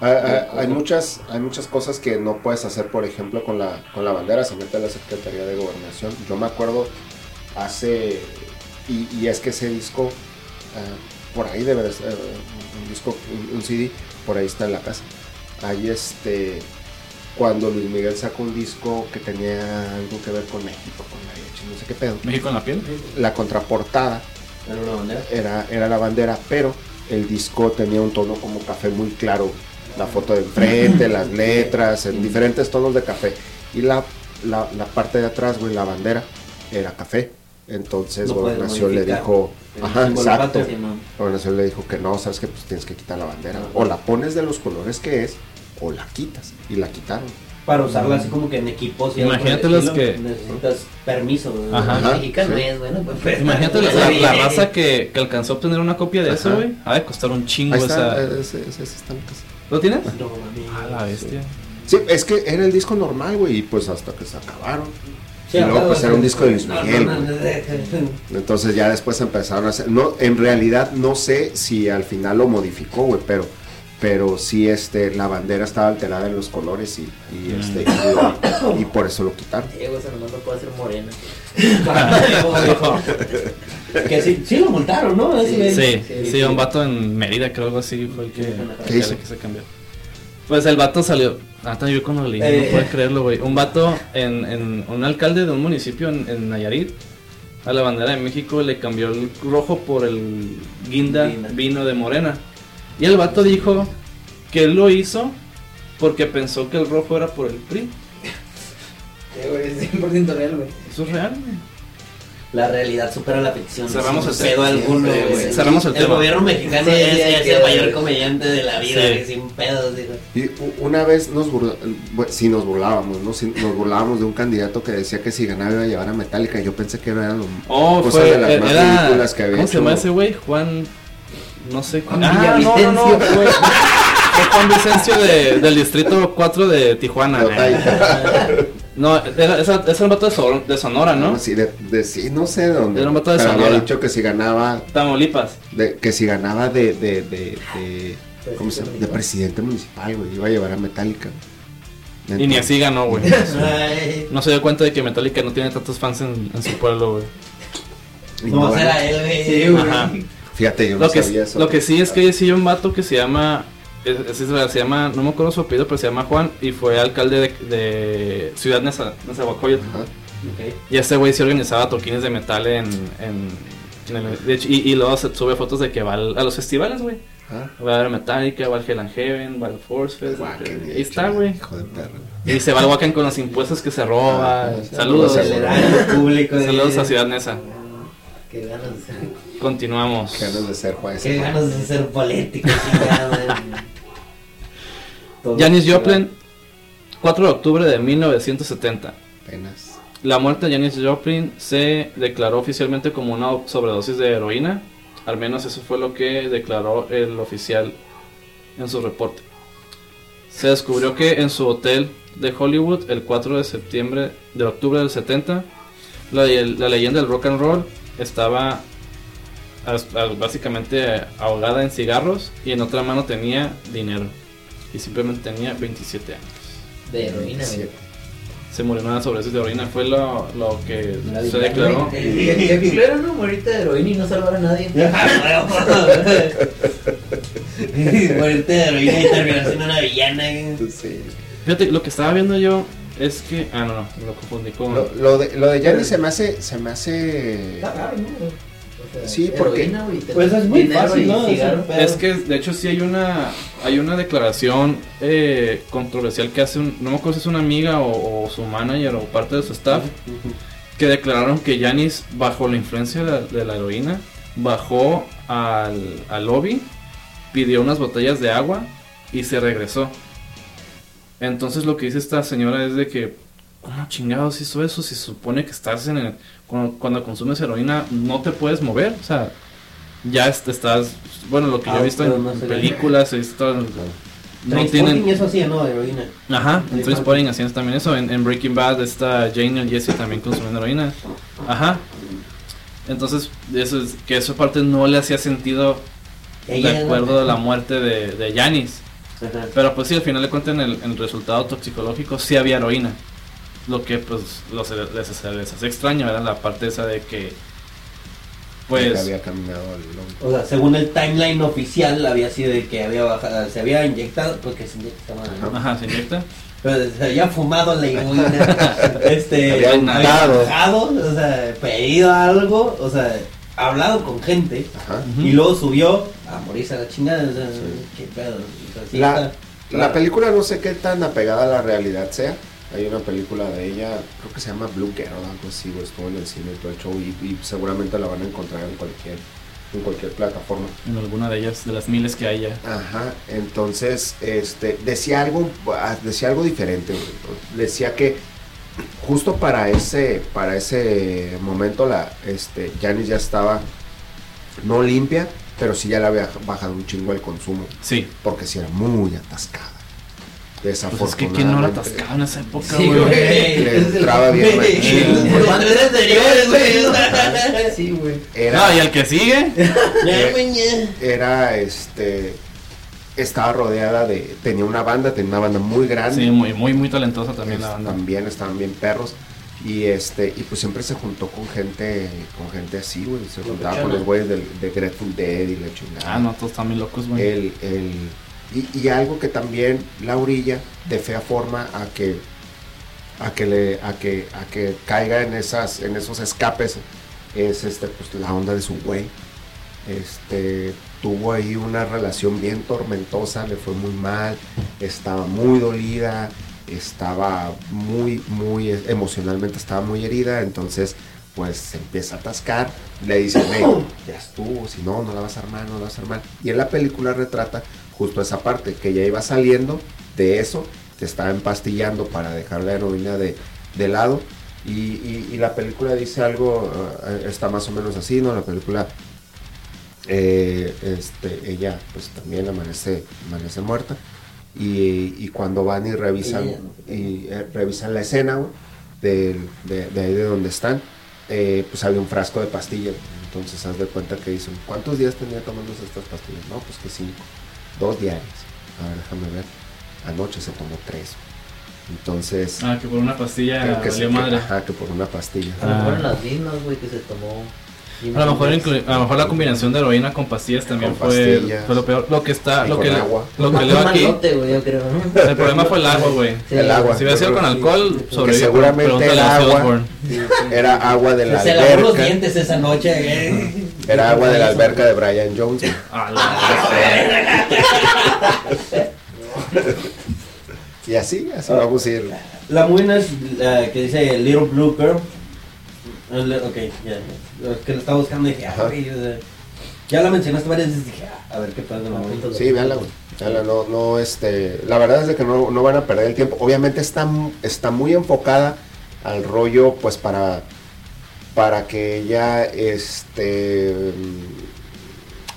Hay, hay- hay muchas, hay muchas cosas que no puedes hacer, por ejemplo, con la, con la bandera, se mete a la Secretaría de Gobernación. Yo me acuerdo hace, y, y es que ese disco, ah, por ahí debe de ser, un disco, un, un CD, por ahí está en la casa. Ahí este, cuando Luis Miguel sacó un disco que tenía algo que ver con México, con la no sé qué pedo. México en la piel. La contraportada en una bandera. era, era la bandera, pero el disco tenía un tono como café muy claro. La foto de enfrente, las letras, en diferentes tonos de café. Y la, la, la parte de atrás, güey, la bandera, era café. Entonces No Gobernación le dijo, ajá, exacto. Gobernación le dijo que no, sabes que pues tienes que quitar la bandera. O la pones de los colores que es, o la quitas. Y la quitaron. Para usarla así como que en equipos y Imagínate los que- Necesitas permiso. güey. Ajá. Ajá. Mexicano sí. es bueno, pues, pues, Imagínate la, la- la raza que, que alcanzó a obtener una copia de eso, güey. Ha de costar un chingo Ahí está, esa. ese, ese- ese está en la casa. ¿Lo tienes? No, mami. A la bestia. Sí, es que era el disco normal, güey, y pues hasta que se acabaron. Sí, y luego pues era un disco de Luis Miguel, no, güey. no, no, no. Entonces ya después empezaron a hacer. No, en realidad no sé si al final lo modificó, güey, pero, pero sí este, la bandera estaba alterada en los colores y, y, este, y, lo- y por eso lo quitaron. Sí, güey, eso nomás no puede ser morena. que sí, sí lo multaron, ¿no? Sí, sí, sí, sí. un vato en Mérida, creo algo así, fue el que, ¿Qué que hizo? le quise cambiar. Pues el vato salió. Hasta yo cuando lo leí, Eh. no puedo creerlo, güey. Un vato, en, en, un alcalde de un municipio en, en Nayarit, a la bandera de México le cambió el rojo por el guinda, Guinda. vino de morena. Y el vato dijo que él lo hizo porque pensó que el rojo era por el PRI. Sí, güey, es 100% real, güey. Eso es real, güey. La realidad supera la ficción. Cerramos el pedo tema. alguno, güey. sí. Cerramos el El tema. gobierno mexicano Sí, es, el mayor comediante de la vida, Sí. güey, sin pedos, digo. Y una vez nos burla, bueno, sí nos burlábamos, ¿no? Sí, nos burlábamos de un candidato que decía que si ganaba iba a llevar a Metallica. y Yo pensé que era lo Oh, cosas fue. de las más Era, ridículas que había ¿Cómo se hecho. llama ese güey? Juan. No sé. Juan ah, no, no, no. Fue, fue Juan Vicencio de, del distrito 4 de Tijuana. Otay. No, era, esa- ese era un vato de, Sonora, ¿no? Sí, de, de- sí, no sé de dónde. Era un vato de pero había Sonora. dicho que si ganaba, Tamaulipas. de, que si ganaba de, de, de, de, ¿cómo se llama? de presidente municipal, güey, iba a llevar a Metallica. Y ni así ganó, güey. No se dio cuenta de que Metallica no tiene tantos fans en, en su pueblo, güey. No, será él, güey. Sí, güey. Fíjate, yo no Lo que, sabía eso. lo que sí es que sí un vato que se llama. es- es- es- se llama, no me acuerdo su apellido, pero se llama Juan y fue alcalde de, de Ciudad Neza- Nezahualcóyotl. Ajá. Ok. Y este güey sí organizaba toquines de metal en. en, en el- de hecho, y, y luego se sube fotos de que va al- a los festivales, güey. Ajá. Va a ver Metallica, va al Hell and Heaven, va al Force Fest. Wacken, Ahí está, güey. Hijo de perro. Y se va al Wacken con los impuestos que se roba. Ah, Saludos. saludos El erario público. de- Saludos a Ciudad Neza. Qué ganas Continuamos. Ganas de ser Juárez. Qué ganas de ser político. Todo- Janis Joplin, 4 de octubre de 1970. Apenas. La muerte de Janis Joplin se declaró oficialmente como una sobredosis de heroína. Al menos eso fue lo que declaró el oficial en su reporte. Se descubrió que en su hotel de Hollywood el 4 de septiembre de octubre del 70 la, la leyenda del rock and roll estaba básicamente ahogada en cigarros y en otra mano tenía dinero. Y simplemente tenía 27 años. De heroína. Se murió una sobredosis de heroína, fue lo, lo que La se de- declaró. Claro, no morirte de heroína y no salvar a nadie. Morirte de heroína y terminar siendo una villana. Sí. Fíjate, lo que estaba viendo yo es que. Ah, no, no, lo confundí con. Lo, lo de, lo de Gianni se me hace, se me hace... Está raro, ¿no? Sí, porque- Pues es muy fácil, ¿no? Es que de hecho sí hay una hay una declaración eh, controversial que hace un, no me acuerdo si es una amiga o, o su manager o parte de su staff que declararon que Yanis bajo la influencia de la, de la heroína bajó al, al lobby pidió unas botellas de agua y se regresó entonces lo que dice esta señora es de que ¿cómo chingados hizo eso? Si se supone que estás en el cuando, cuando consumes heroína no te puedes mover o sea ya est- estás bueno lo que yo Ah, he visto pero en no películas he visto no Trainspotting tienen eso sí, ¿no? Heroína. Ajá, en Sí, Trainspotting hacían también eso. En, en Breaking Bad está Jane y Jesse también consumiendo heroína. Ajá. Entonces, eso es, que esa parte no le hacía sentido Ella de acuerdo a la muerte de, de Janis. Ajá. Pero pues sí, al final le cuentan el, el resultado toxicológico, sí había heroína. Lo que pues los, les, les, les hace extraño, era la parte esa de que que pues había caminado lobby. O sea, según el timeline oficial, había sido de que había bajado, se había inyectado, porque se inyecta madre, ¿no? ajá, se inyecta. Pero se había fumado la heroína, este, Había inhalado. bajado, o sea, pedido algo, o sea, hablado con gente, Ajá. Y luego subió a morirse a la chingada, o sea, qué pedo. o sea, sí La, está la película no sé qué tan apegada a la realidad sea. Hay una película de ella, creo que se llama Blue Girl o algo así, güey, estuvo en el cine todo el show y, y seguramente la van a encontrar en cualquier, en cualquier plataforma. En alguna de ellas, de las miles que hay ya. Ajá, entonces, este, decía algo, ah, decía algo diferente, güey. Decía que justo para ese, para ese momento la, este, Janis ya estaba no limpia, pero sí ya le había bajado un chingo el consumo, Sí. porque sí era muy atascada. Pues es que Desafortunadamente. quién no la atascaba en esa época, Sí, güey. güey. Le entraba bien anteriores, güey. Sí, güey. Era, No, y el que sigue. Ya, güey, ya. era, este, estaba rodeada de, tenía una banda, tenía una banda muy grande. Sí, muy, muy, muy talentosa también la banda. También estaban bien perros. Y este, y pues siempre se juntó con gente, con gente así, güey. Se juntaba con los güeyes del- de Grateful Dead y la chingada. Ah, no, todos están bien locos, güey. El, el, y, algo que también la orilla de fea forma a que a que le a que a que caiga en esas en esos escapes es este pues la onda de su güey. Este tuvo ahí una relación bien tormentosa le fue muy mal estaba muy dolida estaba muy muy emocionalmente estaba muy herida entonces pues se empieza a atascar le dicen hey, ya estuvo si no no la vas a armar no la vas a armar y en la película retrata justo esa parte que ya iba saliendo de eso te estaba empastillando para dejar la heroína de, de lado y, y- y la película dice algo eh, está más o menos así no la película eh, este, ella pues también amanece, amanece muerta y, y cuando van y revisan ¿no? y eh, revisan la escena güey, del- de, de ahí de donde están eh, pues había un frasco de pastillas entonces haz de cuenta que dicen ¿cuántos días tenía tomándose estas pastillas? no pues que cinco dos diarias a ver déjame ver anoche se tomó tres entonces Ah, que por una pastilla creo que, valió sí, que- madre. ajá, que por una pastilla A lo mejor Ah. eran las mismas, güey, que se tomó. A lo, mejor a lo mejor la combinación de heroína con pastillas también Con fue, pastillas. fue lo peor. Lo que está, lo que, le- agua. lo que leo aquí, malote, güey, yo creo. ¿no? el problema fue el agua, güey. Sí, El agua. Si hubiera sido con alcohol, Que sobrevivió. seguramente Pregúntale el a Ozzy agua- sí, sí. era agua de la Se lavó los dientes esa noche. eh. Era agua de la alberca de Brian Jones y así así vamos a ir La muy buena es la que dice Little Blue Girl. Eh, Ok, ya. ya. Que lo estaba buscando y dije, ah, ya la mencionaste varias veces y dije, ah, a ver qué pasa. Ah, punto. Sí, véanla, güey. Véanla, no, no, este, la verdad es de que no, no van a perder el tiempo. Obviamente está, está muy enfocada al rollo, pues para, para que ella, este,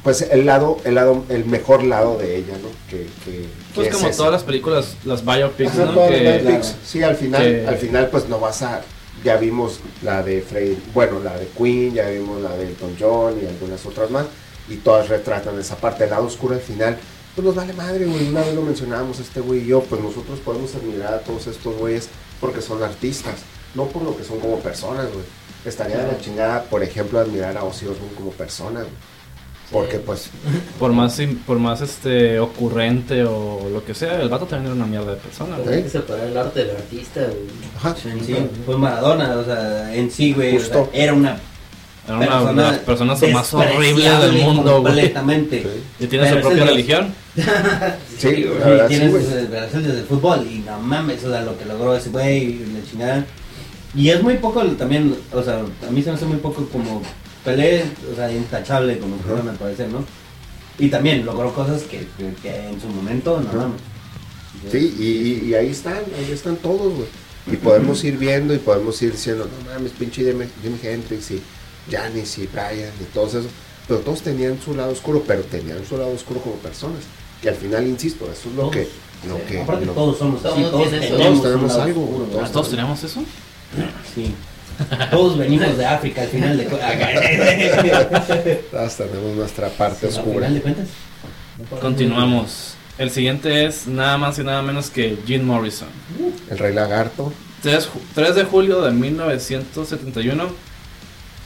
pues el lado, el lado, el mejor lado de ella, ¿no? Que, que, Pues que es como todas las películas, las biopics, Ajá, ¿no? todas las Que- Netflix. Sí, al final, que- al final, pues no vas a ya vimos la de Freddy, bueno, la de Queen, ya vimos la de Elton John y algunas otras más, y todas retratan esa parte, el lado oscuro al final, pues nos vale madre, güey, una vez lo mencionábamos este güey y yo, pues nosotros podemos admirar a todos estos güeyes porque son artistas, no por lo que son como personas, güey. Estaría de la chingada, por ejemplo, admirar a Ozzy Osbourne como persona, güey. Porque pues, Por más, por más este ocurrente o lo que sea, el vato también era una mierda de persona. güey. Hay que separar el arte del artista, güey. ajá, En sí, fue Maradona, o sea, en sí, güey, o sea, era una Era una de persona las personas más horribles del mundo, güey. Completamente. Sí. Y tiene su propia religión. sí, Y la verdad, sí, tienes güey. sus desvelaciones del fútbol y no mames, o sea, lo que logró ese güey, la chingada. Y es muy poco también, o sea, a mí se me hace muy poco como Pelé, o sea, intachable como Ajá. persona, me parece, ¿no? Y también logró cosas que, que- que en su momento, no mames. Sí, y, ahí están, ahí están todos, güey. Y podemos ir viendo y podemos ir diciendo, no mames, pinche Jimi, Jimi Hendrix y Janis y Brian y todos esos. Pero todos tenían su lado oscuro, pero tenían su lado oscuro como personas. Que al final, insisto, eso es lo Todos. que... Lo Sí. que Aparte lo- todos somos así, Todos tenemos, Todos tenemos algo, oscuro, todos ¿Todos teníamos eso? Sí. Todos venimos de África al final de cuentas. todos tenemos nuestra parte al oscura. final de cuentas. Continuamos. El siguiente es nada más y nada menos que Jim Morrison. El Rey Lagarto. 3, ju- 3 de julio de 1971.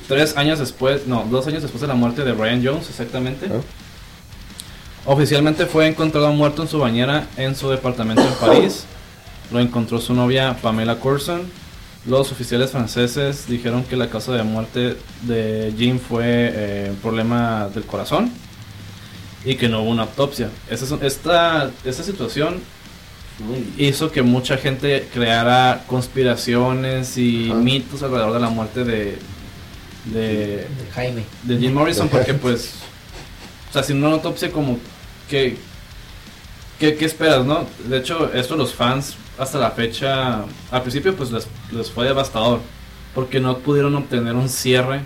Tres años después, no, dos años después de la muerte de Brian Jones, exactamente. ¿no? Oficialmente fue encontrado muerto en su bañera en su departamento en París. Lo encontró su novia Pamela Courson. Los oficiales franceses dijeron que la causa de muerte de Jim fue eh, un problema del corazón y que no hubo una autopsia. Esa, es- esta, esta situación hizo que mucha gente creara conspiraciones y Ajá. mitos alrededor de la muerte de, de, De Jaime. de Jim Morrison porque pues o sea sin una autopsia como que ¿qué, qué esperas no de hecho esto los fans hasta la fecha al principio pues les, les fue devastador porque no pudieron obtener un cierre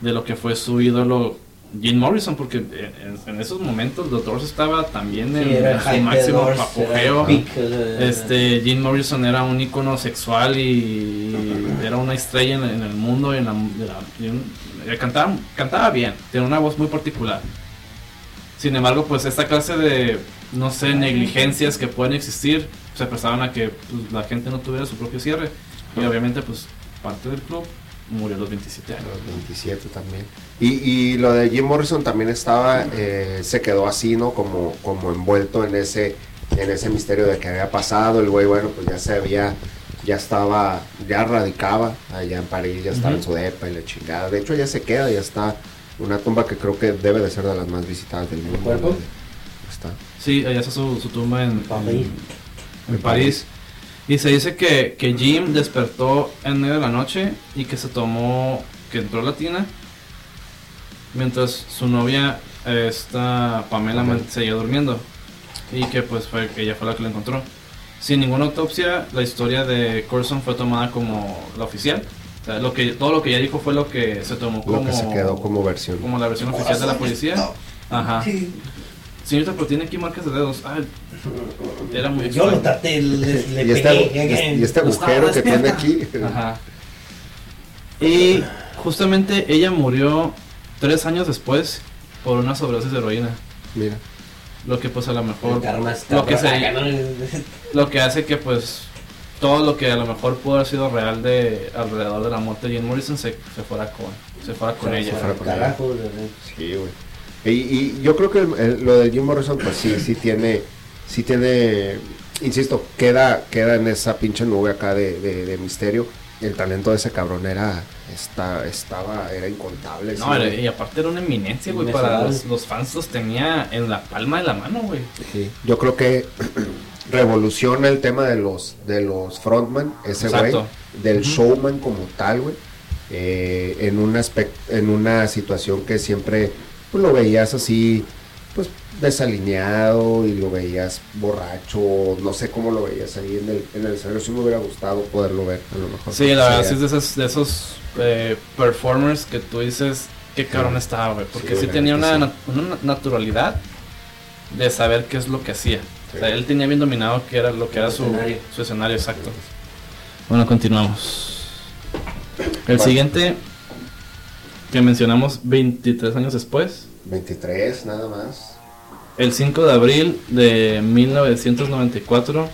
de lo que fue su ídolo Jim Morrison porque en, en esos momentos el doctor estaba también en, Sí, su máximo Doors, apogeo este, Jim Morrison era un icono sexual y era una estrella en, en el mundo y en la, y eh, cantaba, cantaba bien, tiene una voz muy particular. Sin embargo, pues esta clase de, no sé, negligencias que pueden existir se prestaban a que pues, la gente no tuviera su propio cierre. Y obviamente, pues parte del club murió a los 27 A años. los 27 también. Y, y lo de Jim Morrison también estaba, eh, se quedó así, ¿no? Como, como envuelto en ese, en ese misterio de que había pasado. El güey, bueno, pues ya se había, ya estaba, ya radicaba allá en París, ya estaba Ujú. en su depa y la chingada. De hecho, ya se queda, ya está una tumba que creo que debe de ser de las más visitadas del mundo. cuerpo? Está. Sí, allá está su, su tumba en, París. En, en París. Y se dice que, que Jim despertó en medio de la noche y que se tomó, que entró a la tina, mientras su novia, esta Pamela, man- seguía durmiendo. Y que pues fue, ella fue la que lo encontró. Sin ninguna autopsia, la historia de Corson fue tomada como la oficial. O sea, lo que, todo lo que ella dijo fue lo que se tomó como, Lo que se quedó como versión. como la versión oficial de la policía. Ajá. Señorita, pero tiene aquí marcas de dedos. Ay, era muy Yo lo traté, le, le Y este, pegué. y este agujero que tiene aquí. Ajá. Y justamente ella murió tres años después por una sobredosis de heroína. Mira. Lo que pues a lo mejor lo que se- Ah, lo que hace que pues todo lo que a lo mejor pudo haber sido real de alrededor de la muerte de Jim Morrison se, se fuera con se fuera con Se ella. fuera con carajo, de- Sí, güey. Y, y yo creo que el- el- lo de Jim Morrison, pues sí, sí tiene, sí tiene, insisto, queda, queda en esa pinche nube acá de, de- de misterio. El talento de ese cabrón era, está, estaba, era incontable. sí, No, era- y aparte era una eminencia, güey, para los, los fans los tenía en la palma de la mano, güey. Sí. Yo creo que revoluciona el tema de los, de los frontman, ese güey, del showman como tal, güey. eh, en un aspecto, en una situación que siempre pues, lo veías así, pues desalineado y lo veías borracho, no sé cómo lo veías ahí en el, en el escenario. Sí me hubiera gustado poderlo ver, a lo mejor. Sí, la verdad, Sí, es de esos, de esos eh, performers que tú dices, qué cabrón Sí. estaba, güey. Porque Sí, tenía una, nat- una naturalidad de saber qué es lo que hacía. Sí. O sea, él tenía bien dominado qué era lo que era Su su escenario. su escenario exacto. Bueno, continuamos. El siguiente que mencionamos 23 años después, 23, nada más. el 5 de abril de 1994,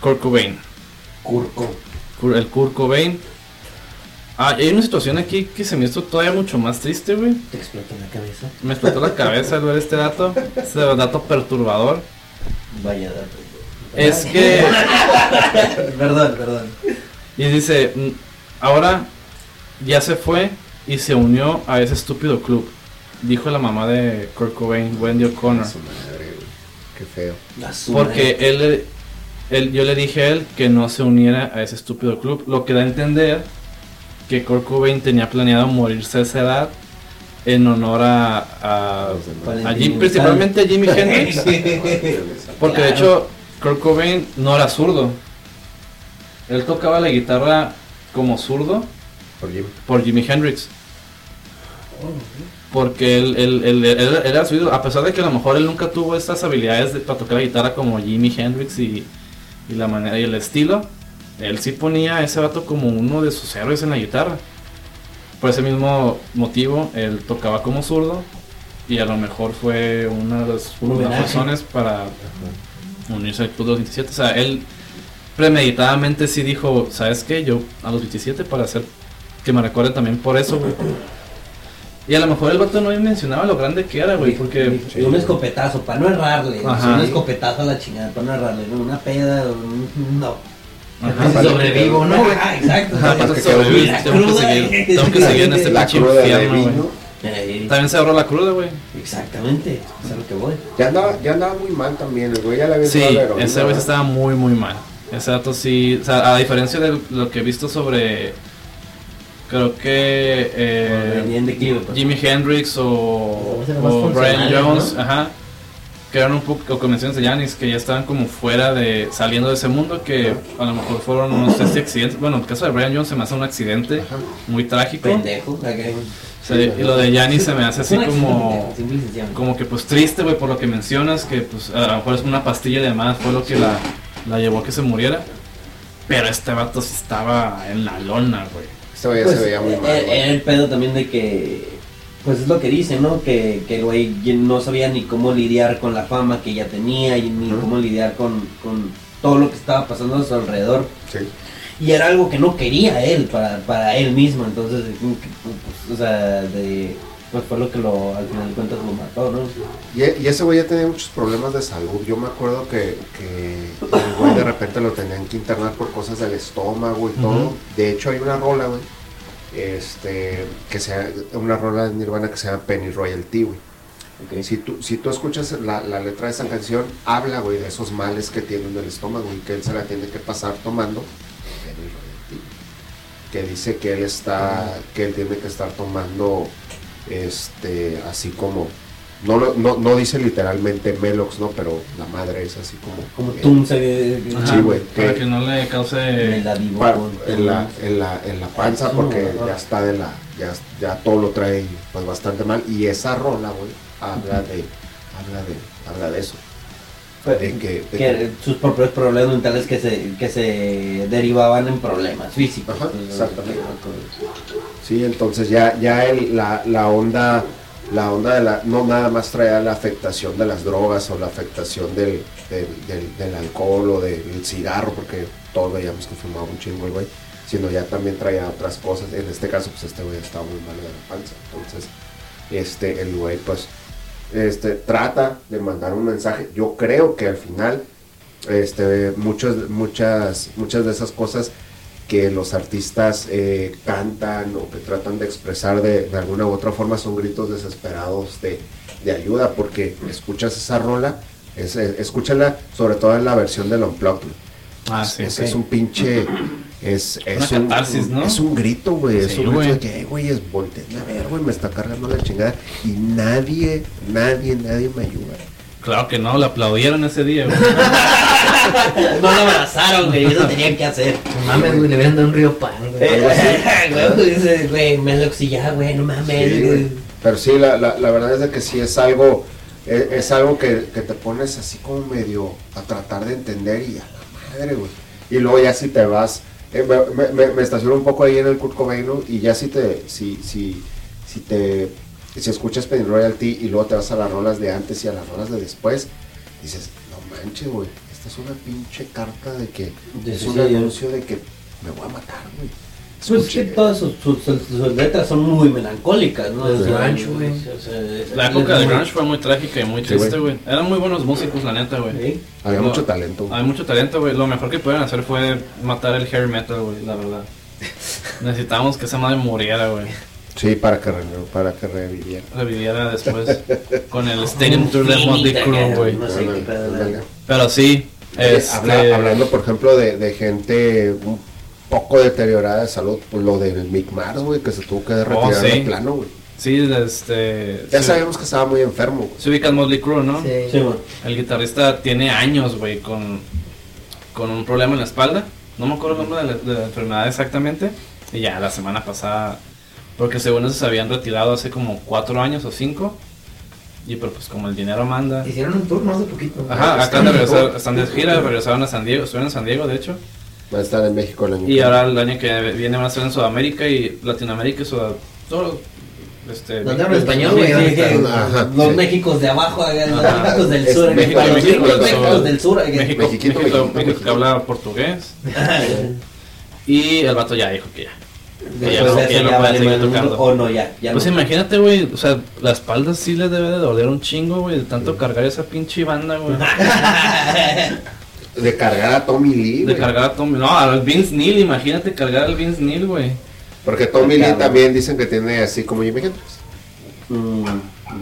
Kurt Cobain. Curco. El Kurt Cobain. Ah, hay una situación aquí que se me hizo todavía mucho más triste, güey. Te explotó la cabeza. Me explotó la cabeza al ver este dato. Este dato perturbador. Vaya dato. Es que. perdón, perdón. Y dice: "Mm, Ahora ya se fue y se unió a ese estúpido club. Dijo la mamá de Kurt Cobain, Wendy O'Connor. Su madre, güey. Qué feo. Porque él, él, yo le dije a él que no se uniera a ese estúpido club. Lo que da a entender que Kurt Cobain tenía planeado morirse a esa edad en honor a, Jim- principalmente a Jimi Hendrix. Porque de hecho, Kurt Cobain no era zurdo. Él tocaba la guitarra como zurdo Por Jim. por Jimi Hendrix. Porque él, él- él- él- era su ídolo, a pesar de que a lo mejor él nunca tuvo estas habilidades de, para tocar la guitarra como Jimi Hendrix y, y la manera y el estilo, él sí ponía a ese vato como uno de sus héroes en la guitarra. Por ese mismo motivo, él tocaba como zurdo y a lo mejor fue una de las, razones para unirse al Club de los 27. O sea, él premeditadamente sí dijo, ¿sabes qué? Yo a los 27 para hacer que me recuerden también por eso, güey. Y a lo mejor el vato no mencionaba lo grande que era, güey, porque... Un escopetazo, para no errarle. o Ajá. sea, un escopetazo a la chingada, para no errarle. ¿no? Una peda, un- no. Ajá, Si sobrevivo, que- ¿no? Ah, exacto. Ajá, para para que sobrevivir, la tengo que seguir, tengo que seguir en este pinche infierno, güey. Eh, También se ahorró la cruda, güey. Exactamente, es a lo que voy. Ya andaba, ya andaba muy mal también, el güey ya le había Sí, ese güey estaba muy, muy mal. Ese dato sí, o sea, a diferencia de lo que he visto sobre, creo que eh, declive, pues. Jimi Hendrix o, más Brian Jones, ¿no? ajá, que eran un poco o convenciones de Janis que ya estaban como fuera de, saliendo de ese mundo, que a lo mejor fueron, no sé si accidentes, bueno, en el caso de Brian Jones se me hace un accidente Ajá. muy trágico, Pendejo. sea, y lo de Janis se me hace así como... como que pues triste, güey, por lo que mencionas, que pues a lo mejor es una pastilla y demás, fue lo que la, la llevó a que se muriera. Pero este vato sí estaba en la lona, güey. Este güey ya Pues, se veía muy mal, era- güey. Era el pedo también de que, pues es lo que dicen, ¿no? Que, que el güey no sabía ni cómo lidiar con la fama que ya tenía y ni cómo lidiar con, con todo lo que estaba pasando a su alrededor. Sí. Y era algo que no quería él para, para él mismo, entonces, pues, o sea, de, pues fue lo que lo, al final de cuentas lo mató, ¿no? Y, y ese güey ya tenía muchos problemas de salud. Yo me acuerdo que, que el güey de repente lo tenían que internar por cosas del estómago y todo. De hecho, hay una rola, güey. Este, que sea una rola de Nirvana que se llama Penny Royalty, güey. Si tú, si tú escuchas la, la letra de esa canción, habla, güey, de esos males que tiene en el estómago y que él se la tiene que pasar tomando Penny Royalty. Que dice que él está, que él tiene que estar tomando, este, así como, no, lo- no, no dice literalmente Melox, ¿no? Pero la madre es así como, Como se Sí, güey, Para que- que no le cause... pa- en la, en la, en la panza Sí, porque no, no. ya está de la, ya, ya todo lo trae pues bastante mal y esa rola, güey, habla de, habla de, habla de eso. Que, que sus propios problemas mentales que se, que se derivaban en problemas físicos. Ajá, exactamente. Sí, entonces ya, ya el- la, la onda, la onda de la, no nada más traía la afectación de las drogas o la afectación del, del, del- del alcohol o del cigarro, porque todos veíamos que fumaba un chingo el güey, sino ya también traía otras cosas. En este caso, pues este güey estaba muy mal de la panza. Entonces, este, el güey, pues, este, trata de mandar un mensaje. Yo creo que al final, este, muchos, muchas, muchas de esas cosas que los artistas eh, cantan o que tratan de expresar de, de alguna u otra forma son gritos desesperados de, de ayuda, porque escuchas esa rola, es, escúchala sobre todo en la versión del Unplugged. Ah, sí, es, ok. es un pinche. Es, es, Una un, catarsis, ¿no? es un grito, güey. es un grito güey. de que, "Eh, güey, es volteen a ver, güey, me está cargando la chingada. Y nadie, nadie, nadie me ayuda. Claro que no, le aplaudieron ese día, güey. No lo abrazaron, güey, eso tenían que hacer. No mames, güey, le hubieran dado un río pan, güey. Eh, güey, dice, güey, y ya, güey, no mames, Sí, güey. güey. Pero sí, la, la, la verdad es de que sí es algo, es, es algo que, que te pones así como medio a tratar de entender y a la madre, güey. Y luego ya si te vas eh, me, me- me- me estaciono un poco ahí en el Kurt Cobain, ¿no? Y ya si te, si, si, si te, si escuchas Penny Royalty y luego te vas a las rolas de antes y a las rolas de después, dices, no manches, güey, esta es una pinche carta de que De es un anuncio de que me voy a matar, güey. Pues es que todas sus, sus- sus- sus letras son muy melancólicas, ¿no? Sea, grunge, güey. o sea, es- La época del grunge fue muy trágica y muy triste, güey. Eran muy buenos músicos, la neta, güey. Sí. Había mucho talento. Hay mucho talento, güey. Lo mejor que pueden hacer fue matar el hair metal, güey, la verdad. Necesitábamos que esa madre muriera, güey. Sí, para que, re- para que reviviera. Reviviera después con el Stadium Tour de Motley Crue, güey. No sé qué pedo, la- Ándale. Pero sí, este... habla- hablando, por ejemplo, de, de gente un poco deteriorada de salud, pues lo del Mick Mars, güey, que se tuvo que retirar Oh, sí. de plano, güey. Sí, este... Ya se- sabemos que estaba muy enfermo, güey. Se ubica en Motley Crue, ¿no? Sí. Sí. El guitarrista tiene años, güey, con, con un problema en la espalda. No me acuerdo el nombre de la, de la enfermedad exactamente. Y ya la semana pasada, porque según eso se habían retirado hace como cuatro años o cinco. Y pero pues como el dinero manda. Hicieron un tour no hace poquito. Ajá, de regresar, están de gira, regresaron a San Diego, estuvieron en San Diego de hecho. Va a estar en México el año Y ahora el año que viene van a estar en Sudamérica y Latinoamérica y Sud todo este ¿Dónde hablan México. español, Sí, güey? sí, sí, Ajá, los sí. Méxicos de abajo, los Ajá. Méxicos del sur, México, los México del sur. del sur. México, que México. habla portugués. Y el vato ya dijo que ya. Que ya Después no- de que eso ya no ya puede vale seguir tocando. o no, ya, ya Pues no. imagínate, güey, o sea, la espalda sí le debe de doler un chingo, güey, de tanto cargar esa pinche banda, güey. De cargar a Tommy Lee, De cargar a Tommy, no, al Vince Neil, imagínate cargar al Vince Neil, güey. Porque Tommy Lee Cabrón. también dicen que tiene así como Jimi Hendrix. Mm.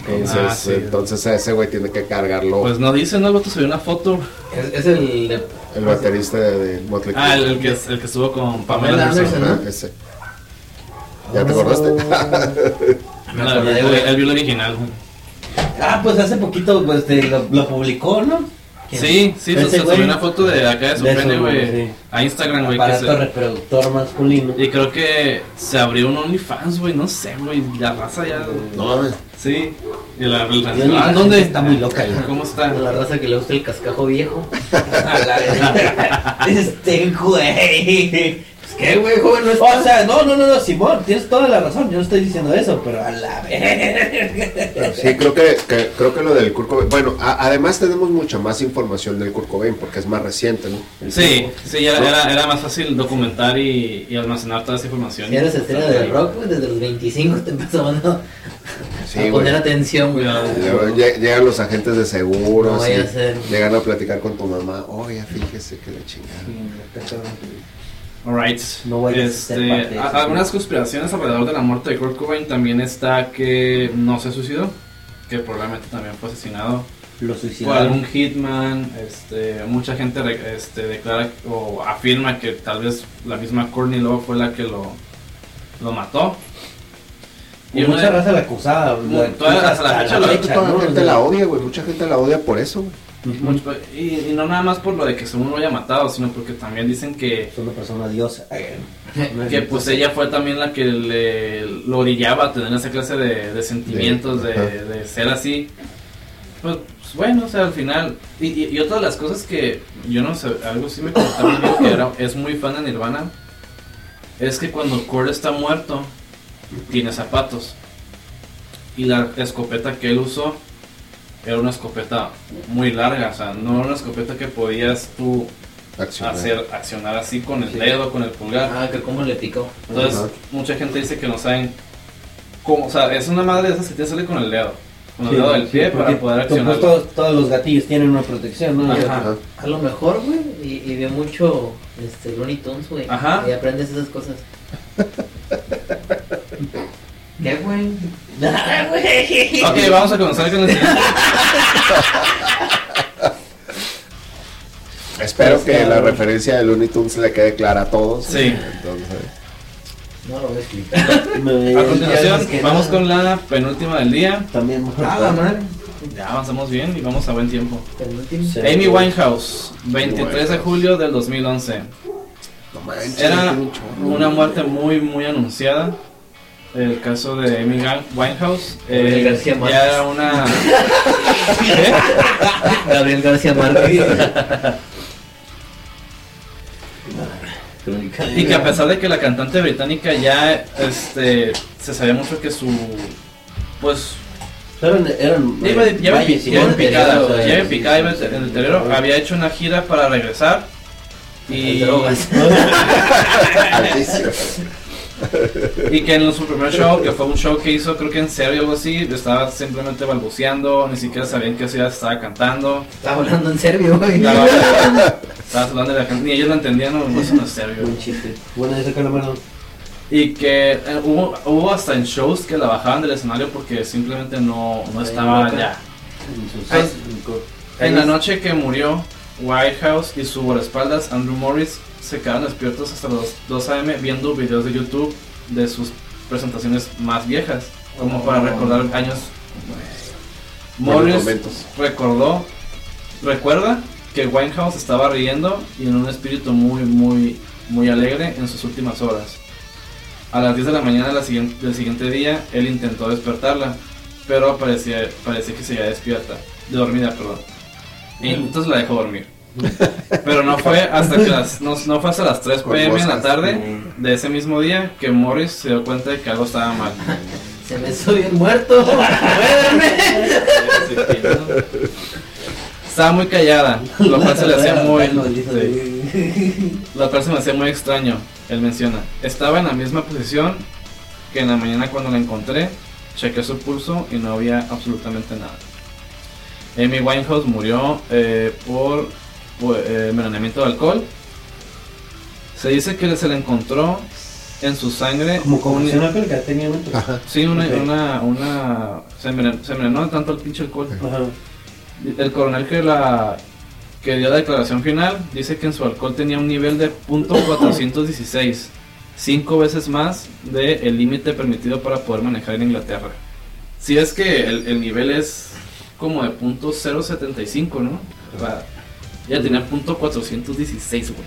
Entonces, Ah, sí. entonces ese güey tiene que cargarlo. Pues no dicen, no, el vato subió una foto. Es, es el de... el baterista de, de Motley. Ah, el, el que, el que estuvo con Pamela Anderson. Ese. ¿Ya te acordaste? Me acordé, güey, él vio el original, güey. Ah, pues hace poquito pues, este, lo, lo publicó, ¿no? Sí, sí, se, se subió una foto de acá de su De pene, güey, sí. a Instagram, güey. que Aparato se- reproductor masculino. Y creo que se abrió un OnlyFans, güey, no sé, güey, la raza ya... No mames. Sí, y la, la ah, ¿dónde? está muy loca, güey. ¿Cómo está? La raza que le gusta el cascajo viejo. A la verga. este güey. ¿Qué, güey, joven? No es O sea, no, no, no, no, Simón, tienes toda la razón. Yo no estoy diciendo eso, pero a la verga. Sí, creo que, que- creo que lo del Kurt Cobain. Bueno, a- además tenemos mucha más información del Kurt Cobain porque es más reciente, ¿no? Sí, sí, ya era, era más fácil documentar y, y almacenar toda esa información. Si eres estrella del rock, güey, desde los 25 te empezaban a, Sí, poner atención, güey. Llegan los agentes de seguros No llegan a platicar con tu mamá. Oye, fíjese que la chingada. Alright. No a ser este, parte de a- eso. algunas conspiraciones alrededor de la muerte de Kurt Cobain también está que no se suicidó, que probablemente también fue asesinado Lo por algún hitman. Este, mucha gente re- este, declara o afirma que tal vez la misma Courtney Love fue la que lo, lo mató. Y mucha raza la la toda- la fecha la la- la gente la odia, güey. Mucha gente la odia por eso, güey. Mucho- y, y no nada más por lo de que según lo haya matado, sino porque también dicen que Es una persona diosa. que pues ella fue también la que le lo orillaba a tener esa clase de, de sentimientos de, ser así. Pues, pues, bueno o sea al final y, y, y otra de las cosas que yo no sé algo sí me amigo que era, es muy fan de Nirvana es que cuando Kurt está muerto tiene zapatos. Y la escopeta que él usó era una escopeta muy larga o sea no era una escopeta que podías tú hacer accionar así con el Sí. dedo con el pulgar Ah, que cómo le picó. entonces, Ajá. mucha gente dice que no saben cómo, o sea, es una madre de esas que te sale con el dedo, con el dedo del pie para poder accionar. todos, todos los gatillos tienen una protección, ¿no? Ajá. Ajá. A lo mejor, güey, y, y mucho este, Looney Tunes, güey. Ajá. Y aprendes esas cosas. ¿Qué, güey? Güey. Ok, vamos a comenzar con el siguiente. Espero que la referencia de Looney Tunes le quede clara a todos. Sí. Entonces, No lo voy a explicar. A continuación, vamos con la penúltima del día. También mejor. Ah, la madre. Ya avanzamos bien y vamos a buen tiempo. Amy Winehouse, 23 de julio del 2011. no manches, Era una muerte muy, muy anunciada. El caso de Amy Winehouse. eh, Gabriel García Márquez. ya era una. ¿Qué? Gabriel García Márquez. Y que a pesar de que la cantante británica ya este, se sabía mucho que su. Pues. Eran, eran Ya iba, eh, ya iba- valles ya picada, o sea, ya iba en picada, iba el deterioro. Había hecho una gira para regresar. Y, Drogas. Y que en su primer show, que fue un show que hizo, creo que en serio o algo así, estaba simplemente balbuceando, ni siquiera sabían qué ciudad estaba cantando. Estaba hablando en serbio, güey. Estaba, estaba hablando de la canción, ni ellos lo entendían, no, no es serio. Un chiste. Bueno, ese calamaro. Y que eh, hubo, hubo hasta en shows que la bajaban del escenario porque simplemente no, no estaba ya. En en En la noche que murió, Whitehouse y su guardaespaldas, Andrew Morris, se quedaron despiertos hasta las 2 a.m. viendo videos de YouTube de sus presentaciones más viejas, como para recordar años. Buenos Morris recordó, recuerda que Winehouse estaba riendo y en un espíritu muy, muy, muy alegre en sus últimas horas. A las 10 de la mañana del siguiente día, él intentó despertarla, pero parecía, parecía que seguía despierta, de dormida, perdón. Y entonces la dejó dormir. Pero no fue hasta que las, no, no fue hasta las 3 Con pm en la tarde de ese mismo día que Morris se dio cuenta de que algo estaba mal. Se me subió bien muerto. Estaba muy callada, lo cual se le hacía muy, sí, lo cual se me hacía muy extraño. Él menciona, estaba en la misma posición que en la mañana cuando la encontré, chequé su pulso y no había absolutamente nada. Amy Winehouse murió eh, por, eh, envenenamiento de alcohol. Se dice que se le encontró en su sangre Como un- confusión alcohólica tenía Ajá. Sí, una, Ok. una, una, se envenenó, se envenenó de tanto el pinche alcohol. Ajá. El coronel que la que dio la declaración final dice que en su alcohol tenía un nivel de .416, cinco veces más del límite permitido para poder manejar en Inglaterra. Si es que el, el nivel es como de .075, ¿no? O sea, ya tenía .416, güey.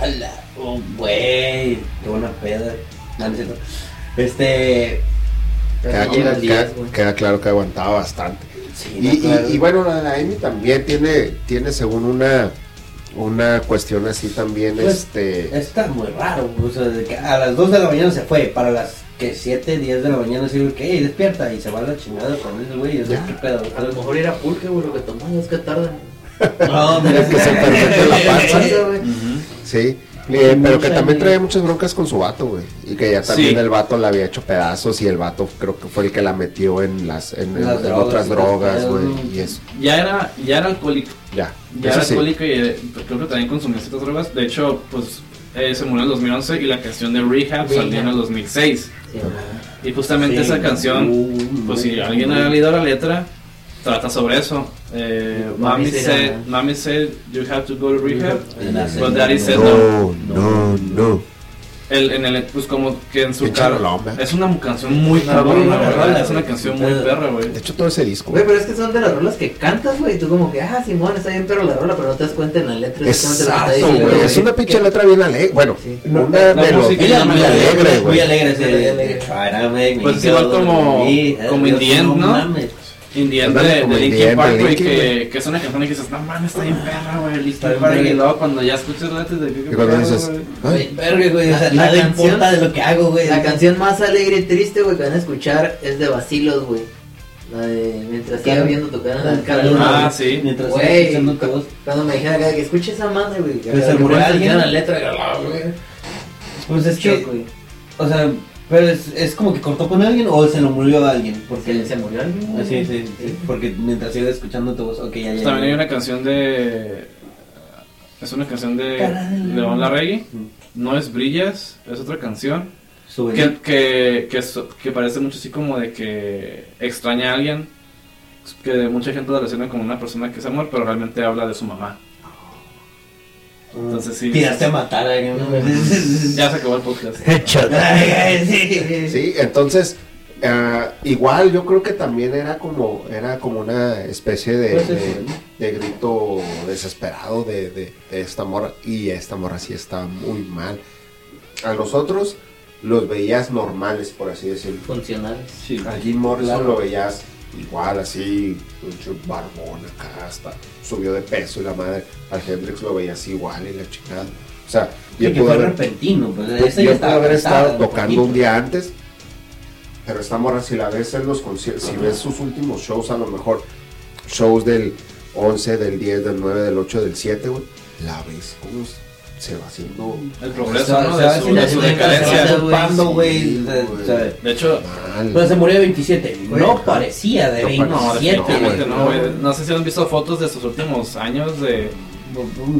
¡Hala! Oh, güey. Qué buena peda. No, no. Este. Queda, al queda- 10, güey. queda claro que aguantaba bastante. Sí, Y, no, y- claro. y bueno, la de la Amy también tiene, tiene según una, una cuestión así también, Pues, este... Está muy raro, o sea, de que a las 2 de la mañana se fue, para las que 7, 10 de la mañana sirve que "Ey, despierta y se va a la chingada con ese güey, o sea, Ya. qué pedo. A lo mejor era pulque, güey, lo que tomó, es que tarda. No, Mira que se la panza. Sí, eh, pero que también trae muchas broncas con su vato, güey. Y que ya también Sí. el vato la había hecho pedazos y el vato creo que fue el que la metió en las en, en- Las en drogas, otras drogas, güey. Y eso, Ya era, ya era alcohólico. ya. Ya era sí. alcohólico y eh, creo que también consumía ciertas drogas. De hecho, pues eh, se murió en el 2011 y la canción de Rehab salió en el 2006. Sí, Y justamente Sí. esa canción, Uh, pues si alguien ha leído la letra, trata sobre eso. Eh, Mami mami, said, said, mami said you have to go to rehab. But daddy no. said No, no, no. El, en el, pues como que en su carro. Es una canción muy cabrona, ¿verdad? Es una canción muy perra, güey. De hecho, todo ese disco. Güey, pero es que son de las rolas que cantas, güey. y Tú como que, ah, Simón, está bien pero la rola, pero no te das cuenta en la letra Exacto, diciendo, güey. Es una pinche letra bien alegre. Bueno, Sí. una melodía muy muy alegre, alegre, muy güey. alegre Muy alegre. Make me Pues es igual como- como Dios, In the End, ¿no? Ándale, de, de Linkin Park, güey, Linkin, que, que es una canción y que dices, no mames, está bien perra, güey, Linkin Park. Y luego cuando ya escuchas la de que Y cuando dices, ay, verga, güey, o sea, nada canción- importa de lo que hago, güey. La canción más alegre y triste, güey, que van a escuchar es de Vacilos, güey. La de Mientras siga viendo tu cara en el calor. Ah, sí. Mientras sigas escuchando tu voz. Cuando me dijera que escuche esa madre, güey. que- Pues se que murió pongas alguien. la letra, güey. Pues es que, güey. o sea, pero es, es como que cortó con alguien o se lo murió a alguien. Porque Se, se murió alguien. Ah, sí, sí, sí, porque mientras sigas escuchando tu voz, ok, ya, ya. También hay una canción de. Es una canción de Cara de la- León Larregui. No es Brillas, es otra canción. Sube. Que, que, que, parece mucho así como de que extraña a alguien. Que mucha gente la relaciona como una persona que se muere, pero realmente habla de su mamá. Entonces sí. Tiraste a matar a alguien. Ya se acabó el podcast. Sí. Entonces, ah, igual yo creo que también era como, era como una especie de, Pues, de, sí. de grito desesperado de, de- de esta morra. Y esta morra sí está muy mal. A los otros los veías normales, por así decirlo. Funcionales. Sí. A Jim Morrison Claro. lo veías igual, así, barbón acá, hasta subió de peso y la madre. Al Hendrix lo veías igual y la chingada. O sea, Sí, que pude fue haber- repentino. Pues, ese ya estaba haber estado tocando poquito. un día antes, pero esta morra, si la ves en los conciertos, si ves sus últimos shows, a lo mejor shows del 11, del 10, del 9, del 8, del 7, güey, la ves como se va haciendo El progreso, ¿no? se va De su, haciendo de su lenta, se va decadencia. güey. Sí, De hecho. Pero se murió de 27. Güey, no parecía de No parecía. no, 27. definitivamente güey. no, güey. No sé si han visto fotos de sus últimos años de,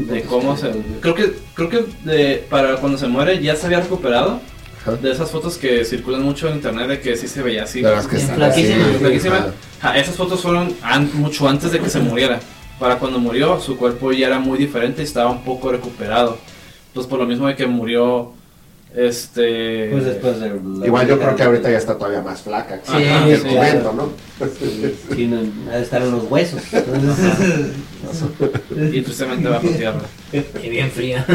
de cómo se... Creo que, creo que de- para cuando se muere ya se había recuperado. Ajá. De esas fotos que circulan mucho en internet de que sí se veía así. De las que flaquísima. Flaquísima. ajá. Ajá, esas fotos fueron an- mucho antes de que se muriera. Para cuando murió, su cuerpo ya era muy diferente y estaba un poco recuperado. Pues por lo mismo de que murió, este... Pues después de Igual yo creo que ahorita ya está todavía más flaca. Sí, en el sí, momento, ¿no? Sí, no, de estar en los huesos. Entonces, Y tristemente bajo tierra. Y bien fría.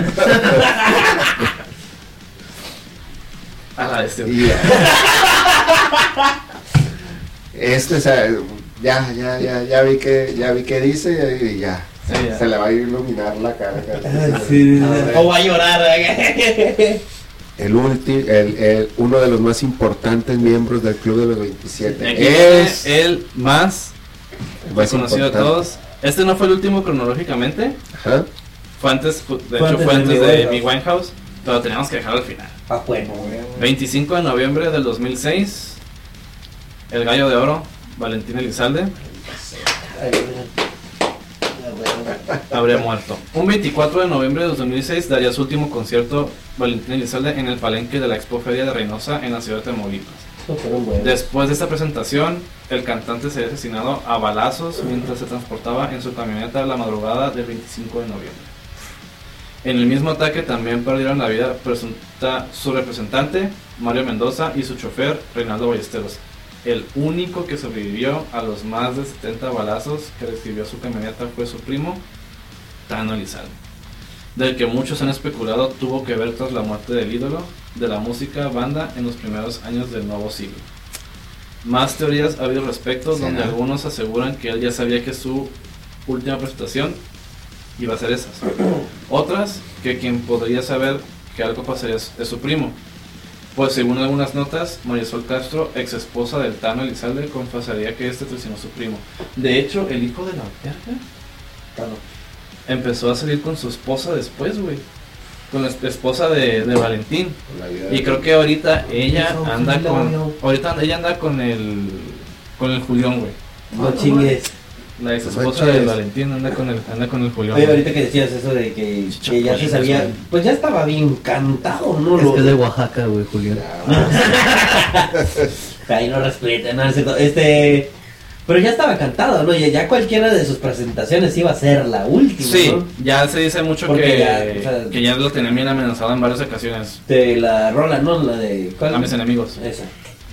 A la este. Y, este, o sea, ya, ya, ya, ya vi que, ya vi que dice y ya. Sí. Se le va a iluminar la cara. sí, o va a llorar. ¿eh? El, ulti- el, el- uno de los más importantes miembros del Club de los 27 Y aquí viene es el más el más conocido de todos. Este no fue el último cronológicamente. Ajá. Fue antes, de Fue hecho antes fue antes de. Amy Winehouse. Pero teníamos que dejarlo al final. Ah, bueno, güey. 25 de noviembre del 2006. El gallo de oro, Valentín Elizalde, Ay, güey. Ah, bueno. Habría muerto. Un 24 de noviembre de 2006 daría su último concierto Valentín Elizalde en el palenque de la Expo Feria de Reynosa en la ciudad de Tamaulipas. Después de esta presentación, el cantante se había asesinado a balazos mientras se transportaba en su camioneta la madrugada del 25 de noviembre. En el mismo ataque también perdieron la vida presunta su representante, Mario Mendoza, y su chofer, Reinaldo Ballesteros. El único que sobrevivió a los más de 70 balazos que recibió su camioneta fue su primo, Tano Elizalde, del que muchos han especulado tuvo que ver tras la muerte del ídolo de la música banda en los primeros años del nuevo siglo. Más teorías ha habido al respecto, ¿Será? donde algunos aseguran que él ya sabía que su última presentación iba a ser esas. Otras, que quien podría saber que algo pasaría es es su primo. Pues según algunas notas, Marisol Castro, ex esposa del Tano Elizalde, confesaría que este traicionó a su primo. De hecho, el hijo de la verga empezó a salir con su esposa después, güey. Con la esposa de, de Valentín. Y creo que ahorita ella anda con. Ahorita ella anda con el. Con el Julián, güey. No chingues. La ex No esposa de. Valentín anda con el, anda con el Julián. Oye, güey. ahorita que decías eso de que, que ya se sabía, pues ya estaba bien cantado, ¿no? Es que es de Oaxaca, güey, Julián. Ahí no respeta, no, es cierto. Este, pero ya estaba cantado, ¿no? Ya, ya cualquiera de sus presentaciones iba a ser la última, Sí, ¿no? ya se dice mucho que ya, o sea- que ya lo tenían bien amenazado en varias ocasiones. De la rola, ¿no? La de... ¿cuál? A mis enemigos. Esa.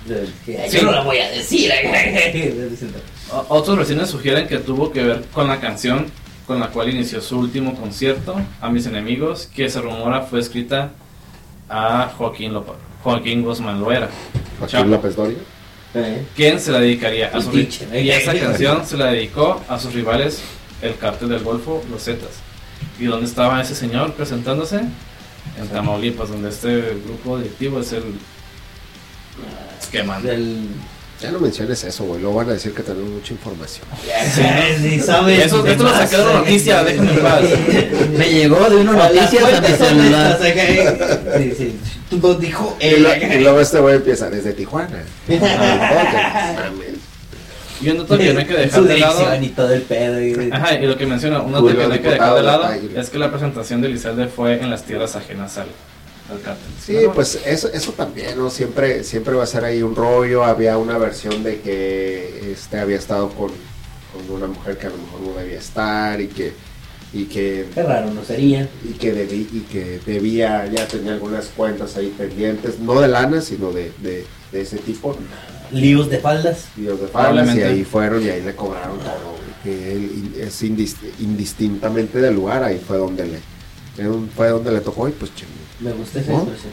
De- que, Sí. Yo no la voy a decir. O- Otros versiones sugieren que tuvo que ver con la canción con la cual inició su último concierto, A mis enemigos, que se rumora fue escrita a Joaquín. Joaquín Guzmán Loera. Joaquín. López Doria. ¿Quién se la dedicaría? A El sus teacher, ri- y esa canción se la dedicó a sus rivales, el cártel del Golfo, los Zetas. ¿Y dónde estaba ese señor presentándose? En Tamaulipas, donde este grupo directivo es el que manda. del... Ya no menciones eso, güey. Luego van a decir que tenemos mucha información. Sí, sí, sabes. Eso- esto lo saqué de la noticia, déjenme en paz. Me llegó de una noticia a mi celular. Sí, sí. Tú nos dijo Y, él. lo- y luego este güey empieza desde Tijuana. Y un dato que no hay que dejar de lado. y todo el pedo. y- Ajá, y lo que menciona, un dato Julio, que no hay que dejar de lado es que la presentación de Elizalde fue en las tierras ajenas al. Sí, pues eso, eso también, ¿no? Siempre, siempre va a ser ahí un rollo. Había una versión de que este había estado con, con una mujer que a lo mejor no debía estar y que y que Qué raro, ¿no sería? y que, debí- y que debía, ya tenía algunas cuentas ahí pendientes, no de lana, sino de, de, de ese tipo, Líos de faldas. Dios de faldas, y ahí fueron y ahí le cobraron todo, que él es indist- indistintamente del lugar, ahí fue donde le, fue donde le tocó y pues chingo. Me gusta esa ¿No? expresión.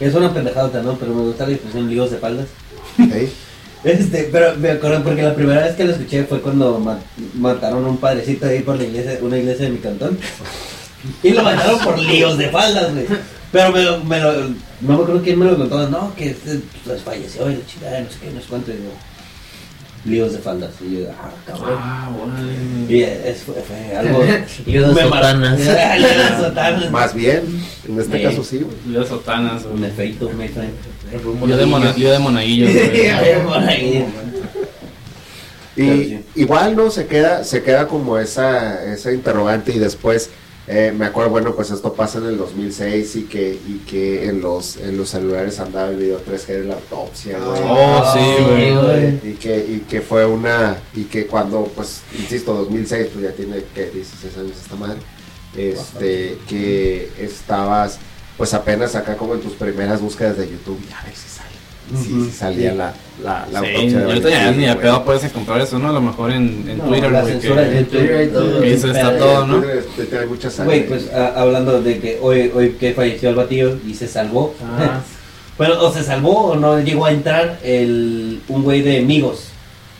Es una pendejada, ¿no? Pero me gusta la expresión líos de faldas. ¿eh? Este, pero me acuerdo porque la primera vez que lo escuché fue cuando ma- mataron a un padrecito ahí por la iglesia, una iglesia de mi cantón. Y lo mataron por líos de faldas, güey. Pero me lo, me lo, no me acuerdo quién me lo contó, no, que este, pues, falleció y la chingada, no sé qué, no sé cuánto, y yo, líos de faldas, y yo, ah, cabrón. Ah, órale. Y es, fue, fue algo... Líos de sotanas. Líos de sotanas. Más bien, en este Sí. caso sí, güey. Lío de sotanas, Un efecto, me traen. Lío de, mona, lío de monaguillo. Por ahí. Y sí. igual no se queda, se queda como esa, esa interrogante y después eh, me acuerdo, bueno, pues esto pasa en el 2006 y que, y que en los, en los celulares andaba el video 3G de la autopsia, güey. Oh, sí, güey. Y que, y que fue una, y que cuando, pues, insisto, 2006, pues ya tiene que 16 años esta madre, este, que estabas, pues apenas acá como en tus primeras búsquedas de YouTube, y a ver si sí, salía sí. la, la, la Sí, autopsia de ya Valentín, ni a pedo puedes encontrar eso, ¿no? A lo mejor en, en No, Twitter, la censura en Twitter y todo. que eso está todo, ¿no? Tiene mucha sangre. Güey, pues a- hablando de que hoy, hoy que falleció el batillo y se salvó. Ah, Bueno, o se salvó o no llegó a entrar el, un güey de amigos.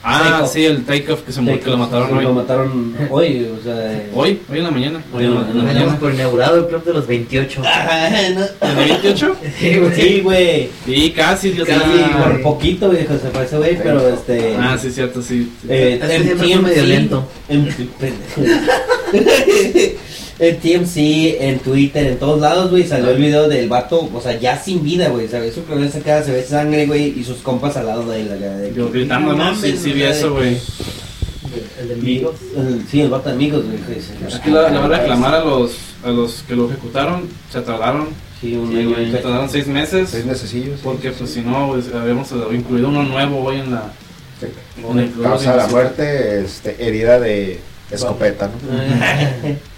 Ah, sí, el takeoff que se murió, que lo mataron Lo hoy. mataron hoy, o sea. eh, Hoy, hoy en la mañana. Hoy en la- en la mañana. Por inaugurado el club de los 28. Ajá, no. ¿En el 28? Sí, güey. Sí, güey. Sí, casi, Dios Casi, güey. Por poquito, viejo, se fue ese güey, pero este. Ah, sí, cierto, sí. sí. Eh, en siempre fue medio lento. En, en TMC, en Twitter, en todos lados, güey, salió el video del vato, o sea, ya sin vida, güey, ¿sabes? Su cabeza acá se ve sangre, güey, y sus compas al lado de él, acá, de Yo gritando, ¿no? Sí, sí vi güey. eso, güey. El de amigos. el- Sí, el vato de amigos, güey. que dice, Pues Aquí la, la van a reclamar a los, a los que lo ejecutaron. Se tardaron. Sí, un Sí, año güey, se tardaron seis meses. Seis mesecillos. Porque, pues, si no, pues, habíamos incluido uno nuevo hoy en la. Causa de la 27. muerte, este, herida de escopeta, ¿no?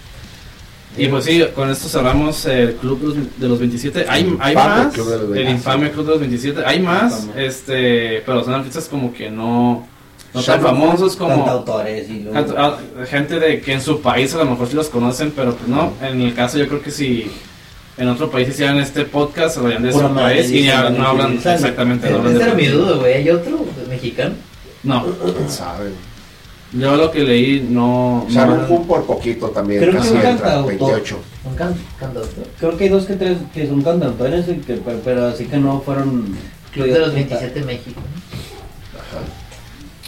Y pues sí, con esto cerramos el club de los- de los 27. Hay, El hay más. De el 27. infame club de los 27. Hay más. Este, pero son artistas como que no. No tan famosos como. Cantautores y luego... Ah, gente de que en su país a lo mejor sí los conocen, pero pues no. En mi caso, yo creo que si en otro país hicieran este podcast, hablarían de Pura su país y ya no hablan exactamente. Esa de era mi duda, güey. ¿Hay otro mexicano? no, ¿Quién sabe? Yo lo que leí no. Sharon no por poquito también, Creo que casi un entra, cantautor. 28. Un can cantautor. Creo que hay dos que tres que son cantautores, y que, pero, pero así que no fueron... Club de los 27 México.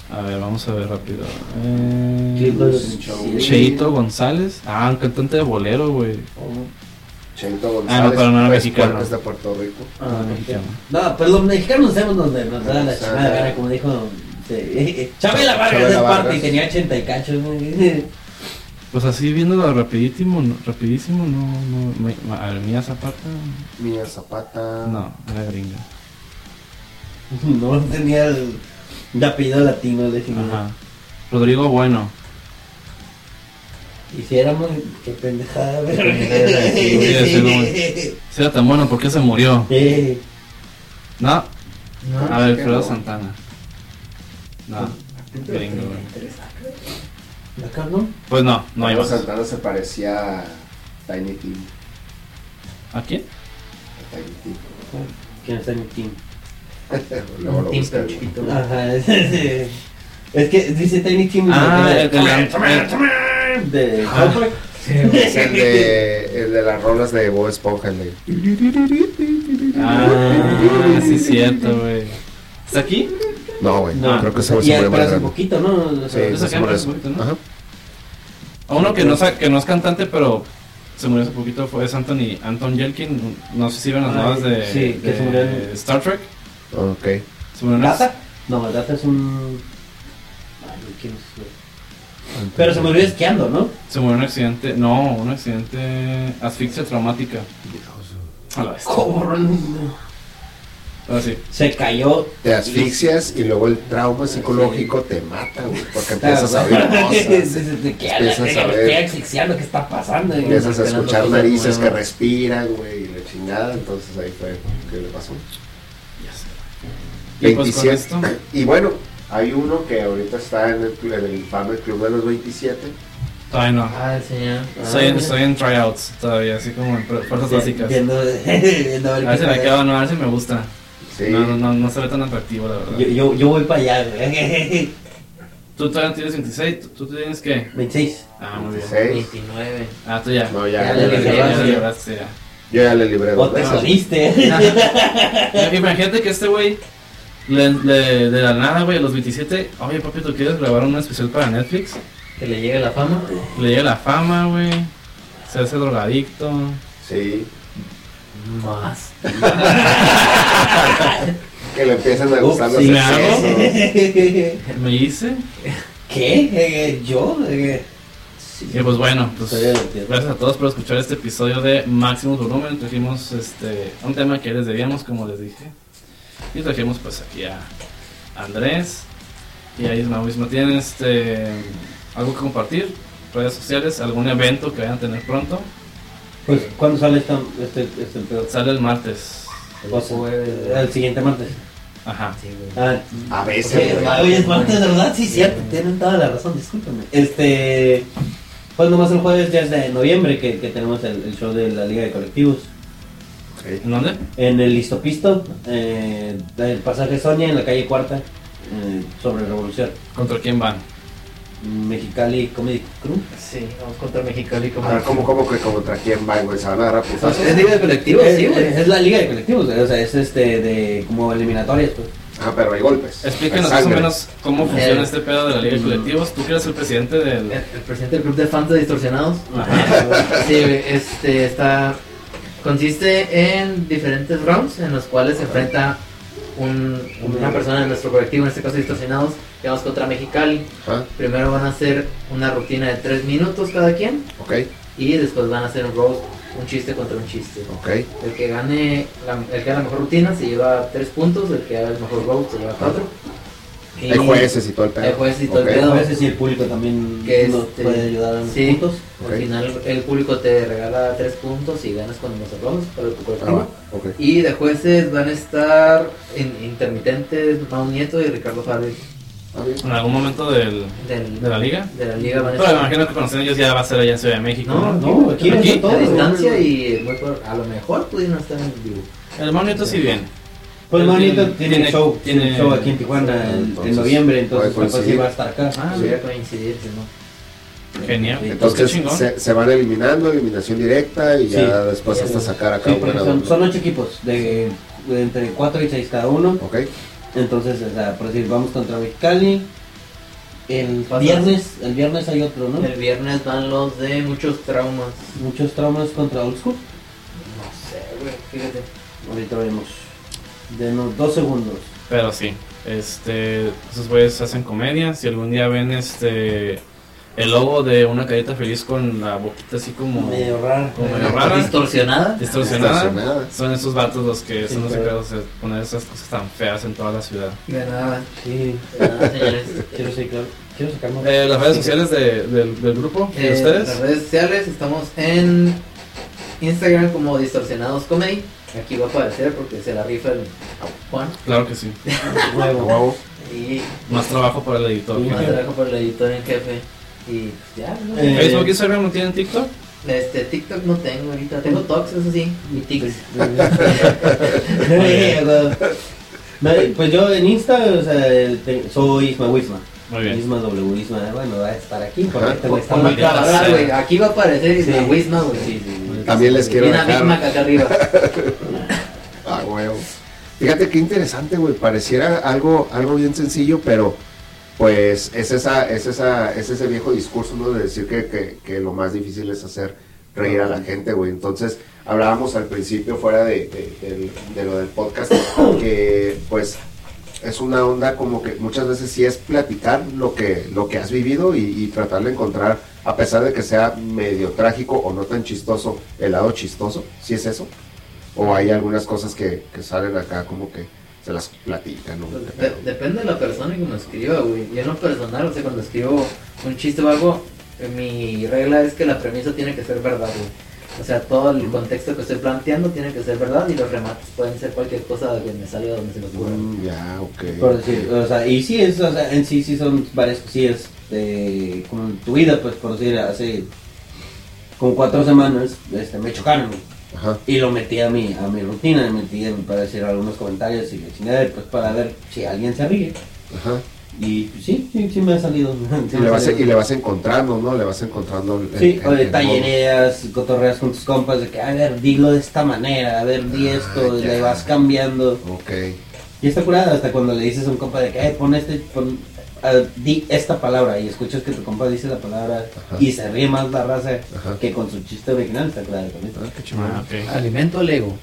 A ver, vamos a ver rápido. Eh, Club de los 27. Cheito González. Ah, un cantante de bolero, güey. Cheito Ah, no, González, pero no era pues, mexicano. Puercas de Puerto Rico. Ah, mexicano. No, pero los mexicanos hacemos donde nos da la chingada gana, como dijo este, Chabela Vargas de parte y tenía 80 y cachos. güey. Pues así viéndolo rapidísimo, no- rapidísimo, no, no, me- a ver, Mía Zapata, Mía Zapata. no, era gringa. No tenía el, el apellido latino, decimos. Ajá. Rodrigo Bueno, Hiciéramos, qué pendejada. Sí, sí, no, Si era tan bueno, ¿por qué se murió? Sí. No, ¿No? a ver, no. Santana. No, gringo, güey. ¿Acá no? Pues no, no hay. Santana se parecía a Tiny Tim. ¿A quién? a Tiny Tim. ¿Quién Un team buscan. pero chiquito. Ajá, sí. Es que dice Tiny Team. Ah, de- el de. Es el de, el de las rolas de Bob Esponja. el de- Ah, sí es cierto, güey. ¿Está aquí? No, güey, No. creo que se hace grande. poquito, ¿no? O sea, se murió hace poquito, ¿no? Ajá. A uno que no, que no es cantante, pero se murió hace poquito fue es Anthony, Anton Yelkin. No sé si ven las Ay, nuevas de, sí, que Star Trek. Ok. Se murió en ¿Data? No, el Data es un. Ay, ¿quién es, güey? Pero se murió esquiando, ¿no? Se murió en un accidente, no, un accidente, asfixia traumática. A la vez. Ahora sí. Se cayó. Te asfixias y luego el trauma psicológico te mata, güey, porque empiezas a ver cosas. Dices, ¿de qué a la Empiezas a ver. estoy asfixiando? ¿Qué está pasando? Empiezas a escuchar narices que respiran, güey, y la chingada. Entonces ahí fue que le pasó. Y pues con 27. esto, Y bueno, hay uno que ahorita está en el, en el infame Club de los 27. todavía no. Ah, señor. Estoy en, estoy en tryouts todavía, así como en fu- fuerzas básicas. Viendo, viendo a ver A ver qué si me quedo, no, a ver si me gusta. Sí. No, no, no, no se ve tan atractivo, la verdad. Yo, yo, yo voy para allá, güey. Tú todavía tienes 26, ¿tú, tú tienes qué? 26. Ah, muy bien. 6. 29. Ah, tú ya. No, ya, Ya ya, le le libré, ya, sí. libraste, ya. Yo ya le libré O te veces. jodiste. Imagínate que este güey, le, le- de la nada, güey, a los 27, oye, papi, ¿tú quieres grabar un especial para Netflix? Que le llegue la fama. Le llega la fama, güey. Se hace drogadicto. Sí. Más. Que le empiezan a gustar los sí, ¿me hice. ¿Qué? Eh, ¿Yo? Eh, Y pues bueno, pues gracias a todos por escuchar este episodio de Máximo Volumen. Trajimos este un tema que les debíamos, como les dije. Y trajimos pues aquí a Andrés y a Isma. Isma, ¿tienen este, algo que compartir? Redes sociales, algún evento que vayan a tener pronto. Pues, ¿cuándo sale esta, este, este pedo? Sale el martes. El siguiente martes. Ajá. Sí, güey. Ah, A veces. Oye, güey. oye, es martes, de verdad, sí, cierto, tienen toda la razón, discúlpenme. Este, pues nomás el jueves ya es de noviembre que, que tenemos el, el show de la Liga de Colectivos. ¿En dónde? En el Listopisto, eh, el pasaje Sonia en la calle Cuarta, eh, sobre Revolución. ¿Contra quién van? Mexicali Comedy Crew. Sí, vamos contra Mexicali. A ver, ¿cómo, cómo que contra quién va, güey? Se van a dar a putazos. Es liga de colectivos, sí, güey. es la Liga de Colectivos, o sea, es este de como eliminatorias, pues. Ah, pero hay golpes. Explíquenos Hay más o menos cómo funciona Eh, este pedo de la Liga de Colectivos. Tú que eres el presidente del... El, el presidente del club de fans de distorsionados. Ajá. Sí, güey, este está. Consiste en diferentes rounds en los cuales se enfrenta un- una persona de nuestro colectivo, en este caso distorsionados, que vamos contra Mexicali. Ajá, Primero van a hacer una rutina de 3 minutos cada quien ok, y después van a hacer un roast, un chiste contra un chiste. ok. El que gane la, el que haga la mejor rutina se lleva 3 puntos, el que haga el mejor roast se lleva 4. Hay jueces y todo el pedo. Hay jueces y todo el Ok. pedo. A veces sí el público también Que nos este- puede ayudar a los sí. puntos. Al Ok. final el público te regala 3 puntos y ganas con los aplausos para tu Ah, colectivo. va, ok. Y de jueces van a estar in- intermitentes Mau Nieto y Ricardo Farley Ah. En algún momento del, del, de la liga. de la liga van a Pero me estar imagino que conocen ellos ya va a ser allá en Ciudad de México. No, No, aquí, Aquí, aquí, a distancia y muy por- a lo mejor pudieron estar en vivo. El Monito sí bien. Pues Manito tiene- tiene, tiene- show, tiene- tiene show aquí en Tijuana en- noviembre, entonces capaz va a estar acá. Ah, Sí. voy a coincidir, si no. Genial. Entonces, se, se van eliminando, eliminación directa y ya después hasta sacar acá Sí, porque son, son ocho equipos, de, de entre 4 y 6 cada uno. Ok, Entonces, o sea, por decir, vamos contra Mexicali. El viernes, el viernes hay otro, ¿no? El viernes van los de muchos traumas. Muchos traumas contra Old School. No sé, güey, fíjate. Ahorita vemos. Denos dos segundos. Pero sí, este, esos güeyes hacen comedia. Si algún día ven este el logo de una carita feliz con la boquita así como Medio raro. como medio rara, Distorsionada. distorsionada, Distorsionada. son esos vatos los que Sí, son los encargados de poner esas cosas tan feas en toda la ciudad. De nada. Sí, De nada, señores. quiero. Quiero sacar más. Eh, las redes sociales de- del, del grupo, de Eh, ustedes. Las redes sociales estamos en Instagram como Distorsionados Comedy. Aquí va a aparecer porque se la rifa el Juan. Claro que sí. Nuevo. Y Más trabajo para el editor. Más trabajo por el editor en jefe. Y pues, ya, ¿no? Eh, Facebook, Instagram, ¿no tienen TikTok? Este, TikTok no tengo ahorita. Tengo Tox, eso sí. Y Tics. No, pues yo en Insta, o sea, te- soy Isma Wisma. Muy bien. Isma W Isma, bueno, va a estar aquí güey. Aquí va a aparecer y Sí. la Wisma, güey. Sí, sí, sí. También les quiero Y una dejar. Mac acá arriba. Ah, huevo. Fíjate qué interesante, güey. Pareciera algo, algo bien sencillo, pero pues es esa, es esa, es ese viejo discurso, ¿no? De decir que, que, que lo más difícil es hacer reír a la gente, güey. Entonces, hablábamos al principio, fuera de, de- de lo del podcast, que pues es una onda como que muchas veces sí es platicar lo que, lo que has vivido y, y tratar de encontrar, a pesar de que sea medio trágico o no tan chistoso, el lado chistoso, si es eso. O hay algunas cosas que, que salen acá como que se las platican, ¿no? Pues, de- depende de la persona y como escriba, güey. Yo en lo personal, o sea, cuando escribo un chiste o algo, eh, mi regla es que la premisa tiene que ser verdad, güey. O sea, todo el contexto que estoy planteando tiene que ser verdad y los remates pueden ser cualquier cosa que me salga donde se me ocurra. Mm, ya, ok. Por decir, o sea, y sí es, o sea, en sí sí son varias cosillas de, como en tu vida, pues, por decir, hace como cuatro semanas, este, me chocaron. Ajá. Y lo metí a mi, a mi rutina, metí para decir algunos comentarios y chingada, pues para ver si alguien se ríe. Ajá. Y pues, sí, sí, sí me ha salido. Sí Y le, vas, y le vas encontrando, ¿no? Le vas encontrando. el- Sí, el- o de tallereas, cotorreas con tus compas, de que, a ver, dilo de esta manera, a ver, di esto, y le vas cambiando. Ok. Y está curada hasta cuando le dices a un compa de que, eh, pon este, pon, ah, di esta palabra, y escuchas que tu compa dice la palabra, Ajá. y se ríe más la raza Ajá. que con su chiste original, está también. Ah, qué chingón. Ah, ok. Alimento al ego.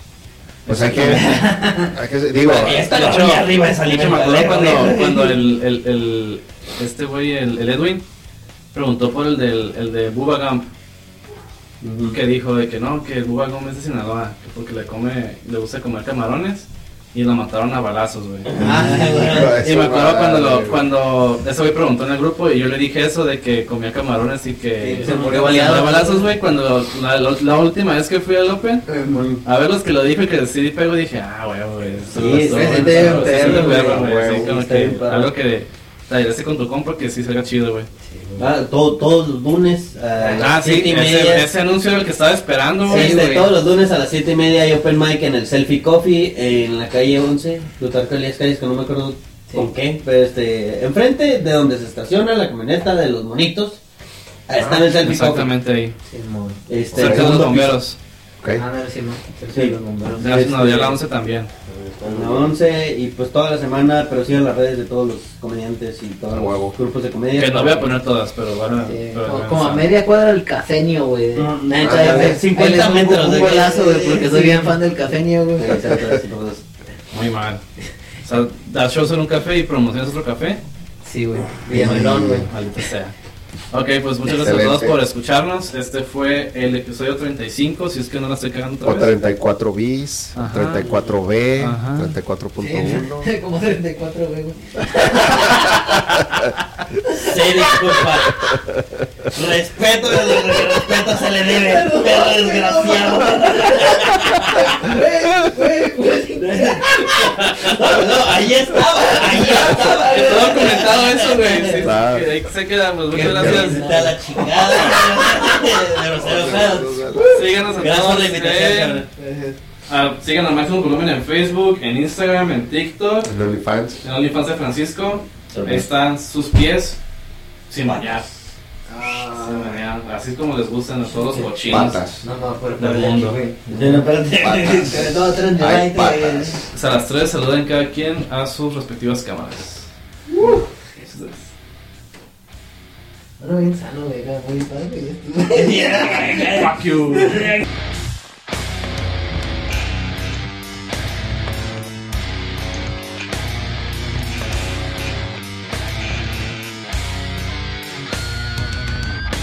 Pues hay que. hay que digo. De hecho, arriba hecho, alimento me acuerdo cuando, cuando el, el, el- este güey, el, el Edwin, preguntó por el, del, el de Bubba Gump, que dijo de que no, que el Bubba Gump es de Sinaloa, que porque le come, le gusta comer camarones, y lo mataron a balazos, güey. Ah, Y me acuerdo cuando, lo, cuando ese güey preguntó en el grupo y yo le dije eso de que comía camarones y que Sí, se murió baleado. balazos, güey. Cuando la, la- la última vez que fui al Open, a ver los que lo dijo y que sí pego, dije, ah, güey, güey. Sí, sí, sí, algo que te agradece con tu compa que sí salga chido, güey. Ah, todo- todos los lunes a las Ah, sí, siete y media. ese, ese anuncio era el que estaba esperando, Sí. Este, todos los lunes a las 7 y media hay Open Mic en el Selfie Coffee en la calle 11, Plutarco Elías Calles, que no me acuerdo Sí. con qué, pero este, enfrente de donde se estaciona la camioneta de los monitos, ahí está en el Selfie Exactamente ahí. Simón. Coffee. Este, Cerca de los bomberos. Ok. Ah, no, Simón. Sí. los bomberos. Ya, no, ya Este- la 11 también. En la 11 y pues toda la semana, pero sigan las redes de todos los comediantes y todos A los huevo. grupos de comedia. Que no voy a poner todas, pero van a. Sí, pero como, a media cuadra del cafeño, güey. Mm, Neta, ah, ahí de les- 50 ahí les pongo metros Un de- golazo, güey, porque sí, soy sí. bien fan del cafeño, güey. Sí, exacto, así, todos. Muy mal. O sea, das shows en un café y promocionas otro café. Sí, güey. Villamelón, güey. Maldita sea. Ok, pues muchas gracias a todos Excelente. por escucharnos. Este fue el episodio 35, si es que no la estoy cagando O otra vez. 34 bis, Ajá. 34B, Ajá. 34.1. Sí, como 34, güey. güey. Sí, disculpa. Respeto, respeto se le debe, perro desgraciado. Güey, güey, güey. No, no, ahí estaba, ahí estaba. Que todo comentado eso, güey. Sí, ahí se quedamos. Muchas Que gracias. Está a la chingada. Pero cero pedos. Síganos a Gracias por todos la invitación, en- cabrón. ah, Sigan al máximo volumen en Facebook, en Instagram, en TikTok, En OnlyFans. en OnlyFans de Francisco. Ahí están sus pies sin bañar. Sin bañar. Así como les gustan a todos los cochinos. Patas. No mundo. no, espérate. A las tres saluden cada quien a sus respectivas cámaras. Ahora bien sano, era Muy padre. Fuck you.